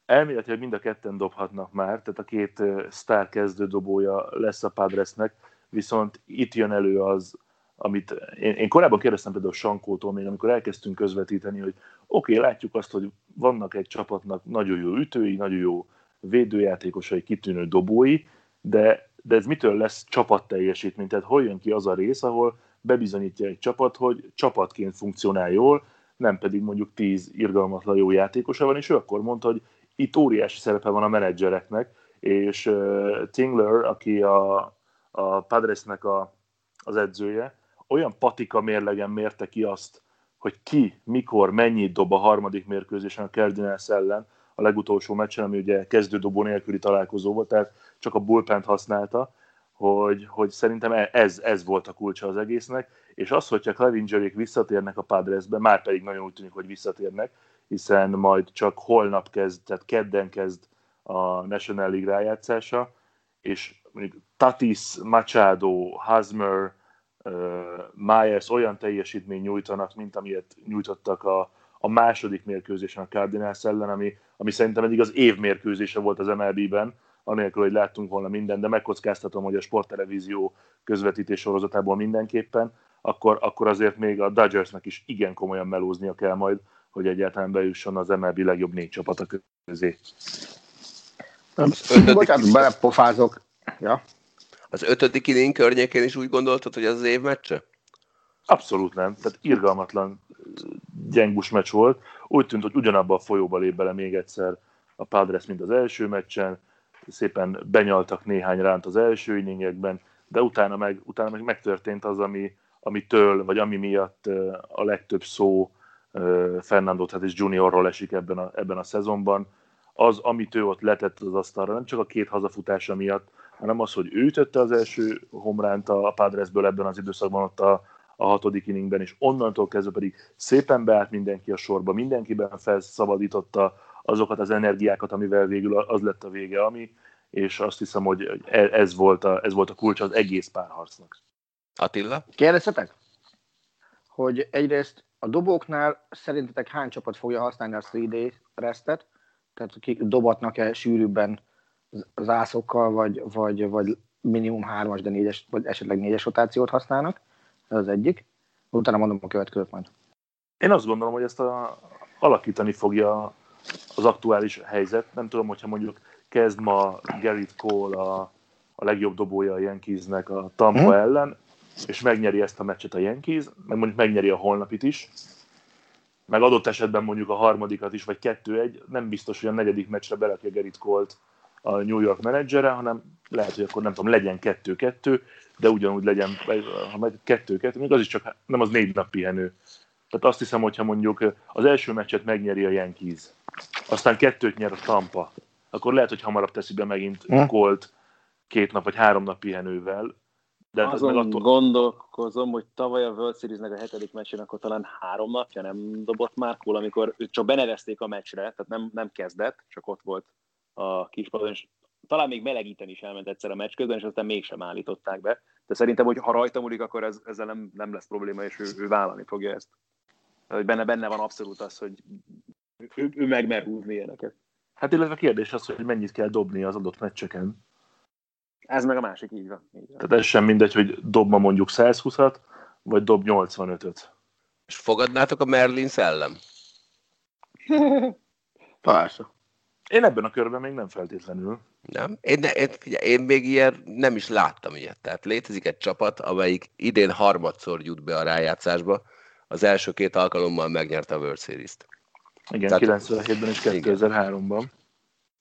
Elméletileg mind a ketten dobhatnak már, tehát a két sztár kezdő dobója lesz a Padresnek, viszont itt jön elő az, amit én, én korábban kérdeztem például Sankótól még, amikor elkezdtünk közvetíteni, hogy oké, okay, látjuk azt, hogy vannak egy csapatnak nagyon jó ütői, nagyon jó védőjátékosai, kitűnő dobói, de de ez mitől lesz csapatteljesítmény? Tehát hol jön ki az a rész, ahol bebizonyítja egy csapat, hogy csapatként funkcionál jól, nem pedig mondjuk tíz irgalmatlan jó játékosa van, és ő akkor mondta, hogy itt óriási szerepe van a menedzsereknek, és uh, Tingler, aki a, a Padresnek a, az edzője, olyan patika mérlegen mérte ki azt, hogy ki, mikor, mennyit dob a harmadik mérkőzésen a Cardinals ellen, a legutolsó meccsen, ami ugye kezdődobó nélküli találkozó volt, tehát csak a bullpent használta, hogy, hogy szerintem e, ez, ez volt a kulcsa az egésznek, és az, hogyha Clevingerék visszatérnek a Padresbe, már pedig nagyon úgy tűnik, hogy visszatérnek, hiszen majd csak holnap kezd, tehát kedden kezd a National League rájátszása, és mondjuk Tatis, Machado, Hasmer, uh, Myers olyan teljesítmény nyújtanak, mint amilyet nyújtottak a, a második mérkőzésen a Cardinals ellen, ami, ami szerintem eddig az év mérkőzése volt az MLB-ben, anélkül, hogy láttunk volna minden, de megkockáztatom, hogy a sporttelevízió közvetítés sorozatából mindenképpen, akkor, akkor azért még a Dodgersnek is igen komolyan melóznia kell majd, hogy egyáltalán bejusson az MLB legjobb négy csapata közé. Bocsánat, belepofázok. Ja. Az ötödik inning környékén is úgy gondoltad, hogy az az év meccse? Abszolút nem. Tehát irgalmatlan gyengus meccs volt. Úgy tűnt, hogy ugyanabba a folyóba lép bele még egyszer a Padres, mint az első meccsen. Szépen benyaltak néhány ránt az első inningekben, de utána meg, utána meg megtörtént az, ami, amitől, vagy ami miatt a legtöbb szó Fernando Tatis Juniorról esik ebben a, ebben a szezonban. Az, amit ő ott letett az asztalra, nem csak a két hazafutása miatt, hanem az, hogy ő ütötte az első homránt a Padresből ebben az időszakban ott a, a hatodik inningben, és onnantól kezdve pedig szépen beállt mindenki a sorba, mindenkiben felszabadította azokat az energiákat, amivel végül az lett a vége, ami, és azt hiszem, hogy e, ez volt a, ez volt a kulcs az egész párharcnak. Attila? Kérdezhetek? Hogy egyrészt a dobóknál szerintetek hány csapat fogja használni a 3D restet? Tehát akik dobatnak-e sűrűbben zászokkal, vagy, vagy, vagy minimum hármas, de négyes, vagy esetleg négyes rotációt használnak? Ez az egyik. Utána mondom a következőt majd. Én azt gondolom, hogy ezt a, alakítani fogja az aktuális helyzet. Nem tudom, hogyha mondjuk kezd ma Gerrit Cole a, a legjobb dobója a Yankeesnek a Tampa hmm. ellen, és megnyeri ezt a meccset a Yankees, meg mondjuk megnyeri a holnapit is, meg adott esetben mondjuk a harmadikat is, vagy kettő-egy, nem biztos, hogy a negyedik meccsre berakja Gerrit Colt a New York menedzsere, hanem lehet, hogy akkor nem tudom, legyen kettő-kettő, de ugyanúgy legyen, ha megy kettő-kettő, még az is csak, nem az négy nap pihenő. Tehát azt hiszem, hogyha mondjuk az első meccset megnyeri a Yankees, aztán kettőt nyer a Tampa, akkor lehet, hogy hamarabb teszi be megint Colt két nap vagy három nap pihenővel, de hát Azon attól... gondolkozom, hogy tavaly a World series a hetedik meccsén akkor talán három napja nem dobott már cool, amikor csak benevezték a meccsre, tehát nem, nem kezdett, csak ott volt a kispadon, és talán még melegíteni is elment egyszer a meccs közben, és aztán mégsem állították be. De szerintem, hogy ha rajta múlik, akkor ez, ezzel nem, nem lesz probléma, és ő, ő vállalni fogja ezt. Hogy benne, benne van abszolút az, hogy ő, ő megmer húzni ilyeneket. Hát illetve a kérdés az, hogy mennyit kell dobni az adott meccseken. Ez meg a másik, így van. Így van. Tehát ez sem mindegy, hogy dob ma mondjuk 120-at, vagy dob 85-öt. És fogadnátok a Merlin szellem? <laughs> Persze. Én ebben a körben még nem feltétlenül. Nem? Én, ne, én, figyelj, én még ilyen nem is láttam ilyet. Tehát létezik egy csapat, amelyik idén harmadszor jut be a rájátszásba, az első két alkalommal megnyerte a World Series-t. Igen, Tehát, 97-ben és 2003-ban.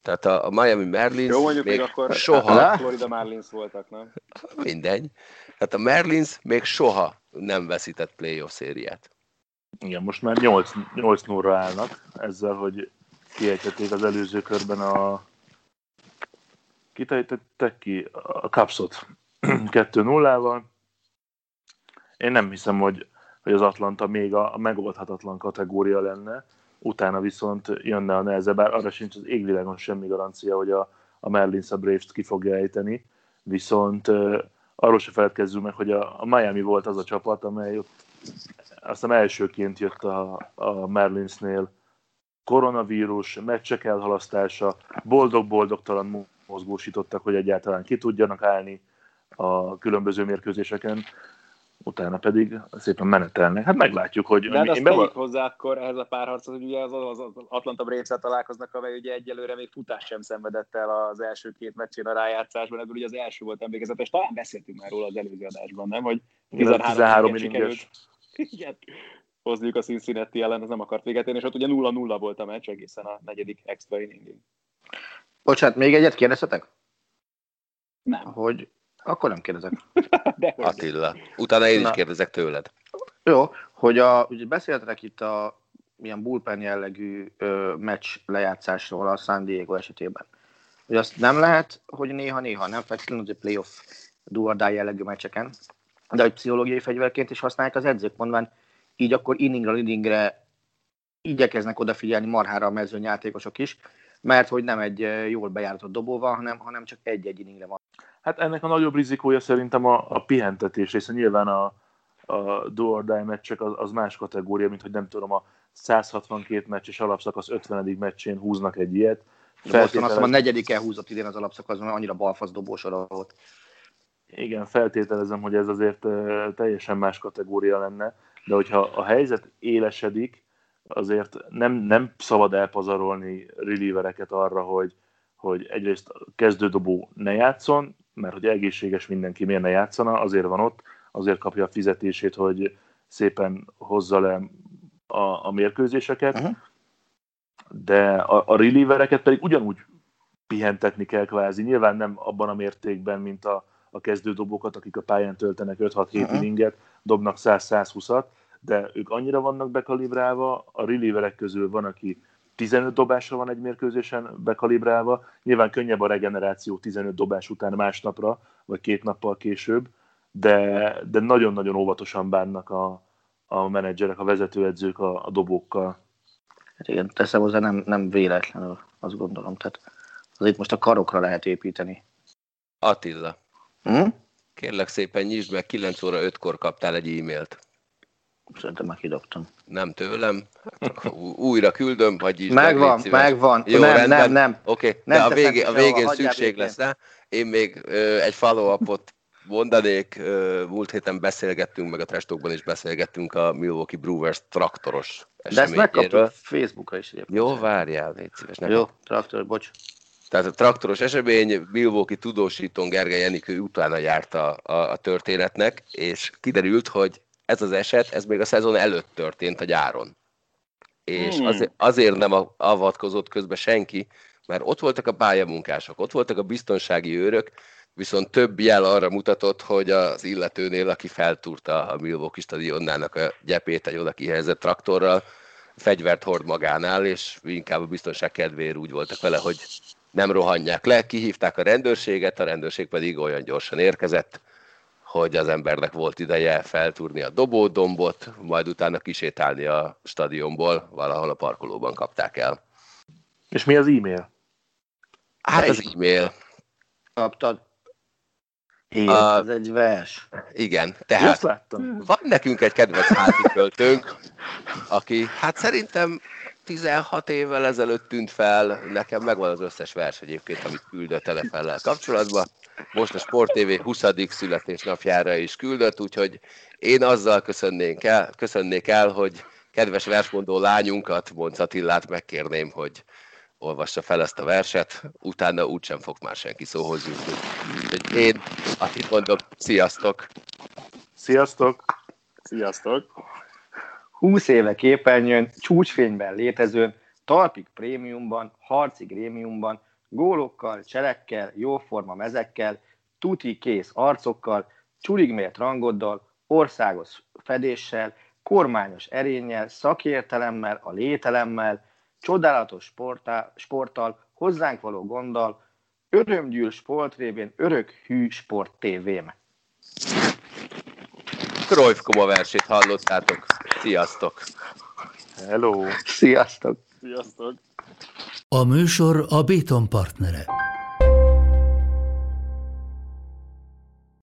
Tehát a, a Miami Marlins Jó, mondjuk még, még akkor soha... A Florida Marlins voltak, nem? <laughs> Mindegy. Tehát a Marlins még soha nem veszített playoff szériát. Igen, most már 8, 8 0 állnak ezzel, hogy kiejtették az előző körben a kitejtettek ki a Capsot 2-0-val. <clears throat> Én nem hiszem, hogy, hogy az Atlanta még a, a megoldhatatlan kategória lenne, utána viszont jönne a nehezebb, bár arra sincs az égvilágon semmi garancia, hogy a, a Merlins a Braves-t ki fogja ejteni, viszont uh, arról se feledkezzünk meg, hogy a, a Miami volt az a csapat, amely ott aztán elsőként jött a, a Merlinsnél koronavírus, meccsek elhalasztása, boldog-boldogtalan mozgósítottak, hogy egyáltalán ki tudjanak állni a különböző mérkőzéseken utána pedig szépen menetelnek. Hát meglátjuk, hogy... De hát azt tegyük hozzá akkor ehhez a párharchoz, hogy ugye az, az, az Atlanta braves találkoznak, amely ugye egyelőre még futás sem szenvedett el az első két meccsén a rájátszásban, ebből ugye az első volt emlékezetes, talán beszéltünk már róla az előző adásban, nem? Hogy 13, 13 sikerült. Igen, hozniuk a Cincinnati ellen, az nem akart véget érni, és ott ugye 0-0 volt a meccs egészen a negyedik extra inningig. Bocsánat, még egyet kérdezhetek? Nem. Hogy akkor nem kérdezek. <laughs> De Attila. Utána én Na. is kérdezek tőled. Jó, hogy a, ugye beszéltetek itt a milyen bullpen jellegű ö, meccs lejátszásról a San Diego esetében. Hogy azt nem lehet, hogy néha-néha nem feltétlenül a playoff duardá jellegű meccseken, de hogy pszichológiai fegyverként is használják az edzők, mondván így akkor inningről inningre igyekeznek odafigyelni marhára a mezőnyjátékosok is, mert hogy nem egy jól bejáratott dobóval, hanem, hanem csak egy-egy inningre van. Hát ennek a nagyobb rizikója szerintem a, a pihentetés, hiszen nyilván a, a do or die meccsek az, az más kategória, mint hogy nem tudom, a 162 meccses alapszakasz 50. meccsén húznak egy ilyet. Boston azt a negyedik elhúzott idén az alapszakaszban, annyira balfasz dobósora volt. Igen, feltételezem, hogy ez azért teljesen más kategória lenne, de hogyha a helyzet élesedik, azért nem, nem szabad elpazarolni relievereket arra, hogy, hogy egyrészt kezdődobó ne játszon, mert hogy egészséges mindenki miért ne játszana, azért van ott, azért kapja a fizetését, hogy szépen hozza le a, a mérkőzéseket, uh-huh. de a, a relievereket pedig ugyanúgy pihentetni kell kvázi, nyilván nem abban a mértékben, mint a, a kezdődobókat, akik a pályán töltenek 5-6-7 uh-huh. inninget, dobnak 100-120-at, de ők annyira vannak bekalibrálva, a relieverek közül van, aki 15 dobásra van egy mérkőzésen bekalibrálva. Nyilván könnyebb a regeneráció 15 dobás után másnapra, vagy két nappal később, de, de nagyon-nagyon óvatosan bánnak a, a menedzserek, a vezetőedzők a, a dobókkal. Hát igen, teszem hozzá nem, nem véletlenül, azt gondolom. Tehát az itt most a karokra lehet építeni. Attila, Hm? kérlek szépen nyisd meg, 9 óra 5-kor kaptál egy e-mailt. Szerintem már kidobtam. Nem tőlem, hát újra küldöm, vagy is. Megvan, megvan. Jó, nem, rendben. nem, nem. Oké, okay, Nem de a, végé, a végén szükség lesz rá. Én még ö, egy follow-upot mondanék. Ö, múlt héten beszélgettünk, meg a Trestokban is beszélgettünk a Milwaukee Brewers traktoros De ezt megkaptad Facebookra is egyébként. Jó, várjál, légy szíves. Ne Jó, traktor, bocs. Tehát a traktoros esemény, Milwaukee tudósítón Gergely Enikő utána járt a, a, a történetnek, és kiderült, hogy ez az eset, ez még a szezon előtt történt a gyáron. És Hmm. azért, azért nem avatkozott közbe senki, mert ott voltak a pályamunkások, ott voltak a biztonsági őrök, viszont több jel arra mutatott, hogy az illetőnél, aki feltúrta a Milwaukee stadionnának a gyepét egy oda kihelyezett traktorral, fegyvert hord magánál, és inkább a biztonság kedvéért úgy voltak vele, hogy nem rohanják le, kihívták a rendőrséget, a rendőrség pedig olyan gyorsan érkezett, hogy az embernek volt ideje feltúrni a dobódombot, majd utána kisétálni a stadionból, valahol a parkolóban kapták el. És mi az e-mail? Hát Te az is. e-mail, Kaptad? Élet, A- ez egy vers. igen, Hát. tehát Ezt láttam. van nekünk egy kedvenc házi költőnk, aki hát szerintem 16 évvel ezelőtt tűnt fel, nekem megvan az összes vers egyébként, amit küldött telefellel kapcsolatban. Most a Sport TV 20. születésnapjára is küldött, úgyhogy én azzal köszönnék el, köszönnék el, hogy kedves versmondó lányunkat, Monc Attillát megkérném, hogy olvassa fel ezt a verset, utána úgysem fog már senki szóhoz jutni. Úgyhogy én azt mondom, sziasztok! Sziasztok! Sziasztok! 20 éve képernyőn, csúcsfényben létezőn, talpig prémiumban, harci grémiumban, gólokkal, cselekkel, jóforma mezekkel, tuti kész arcokkal, csurigmért rangoddal, országos fedéssel, kormányos erénnyel, szakértelemmel, a lételemmel, csodálatos sportá, sporttal, hozzánk való gonddal, örömgyűl sportrévén, örök hű sport tévém. Cruyff Koma versét hallottátok. Sziasztok! Hello! Sziasztok! Sziasztok! A műsor a Béton partnere.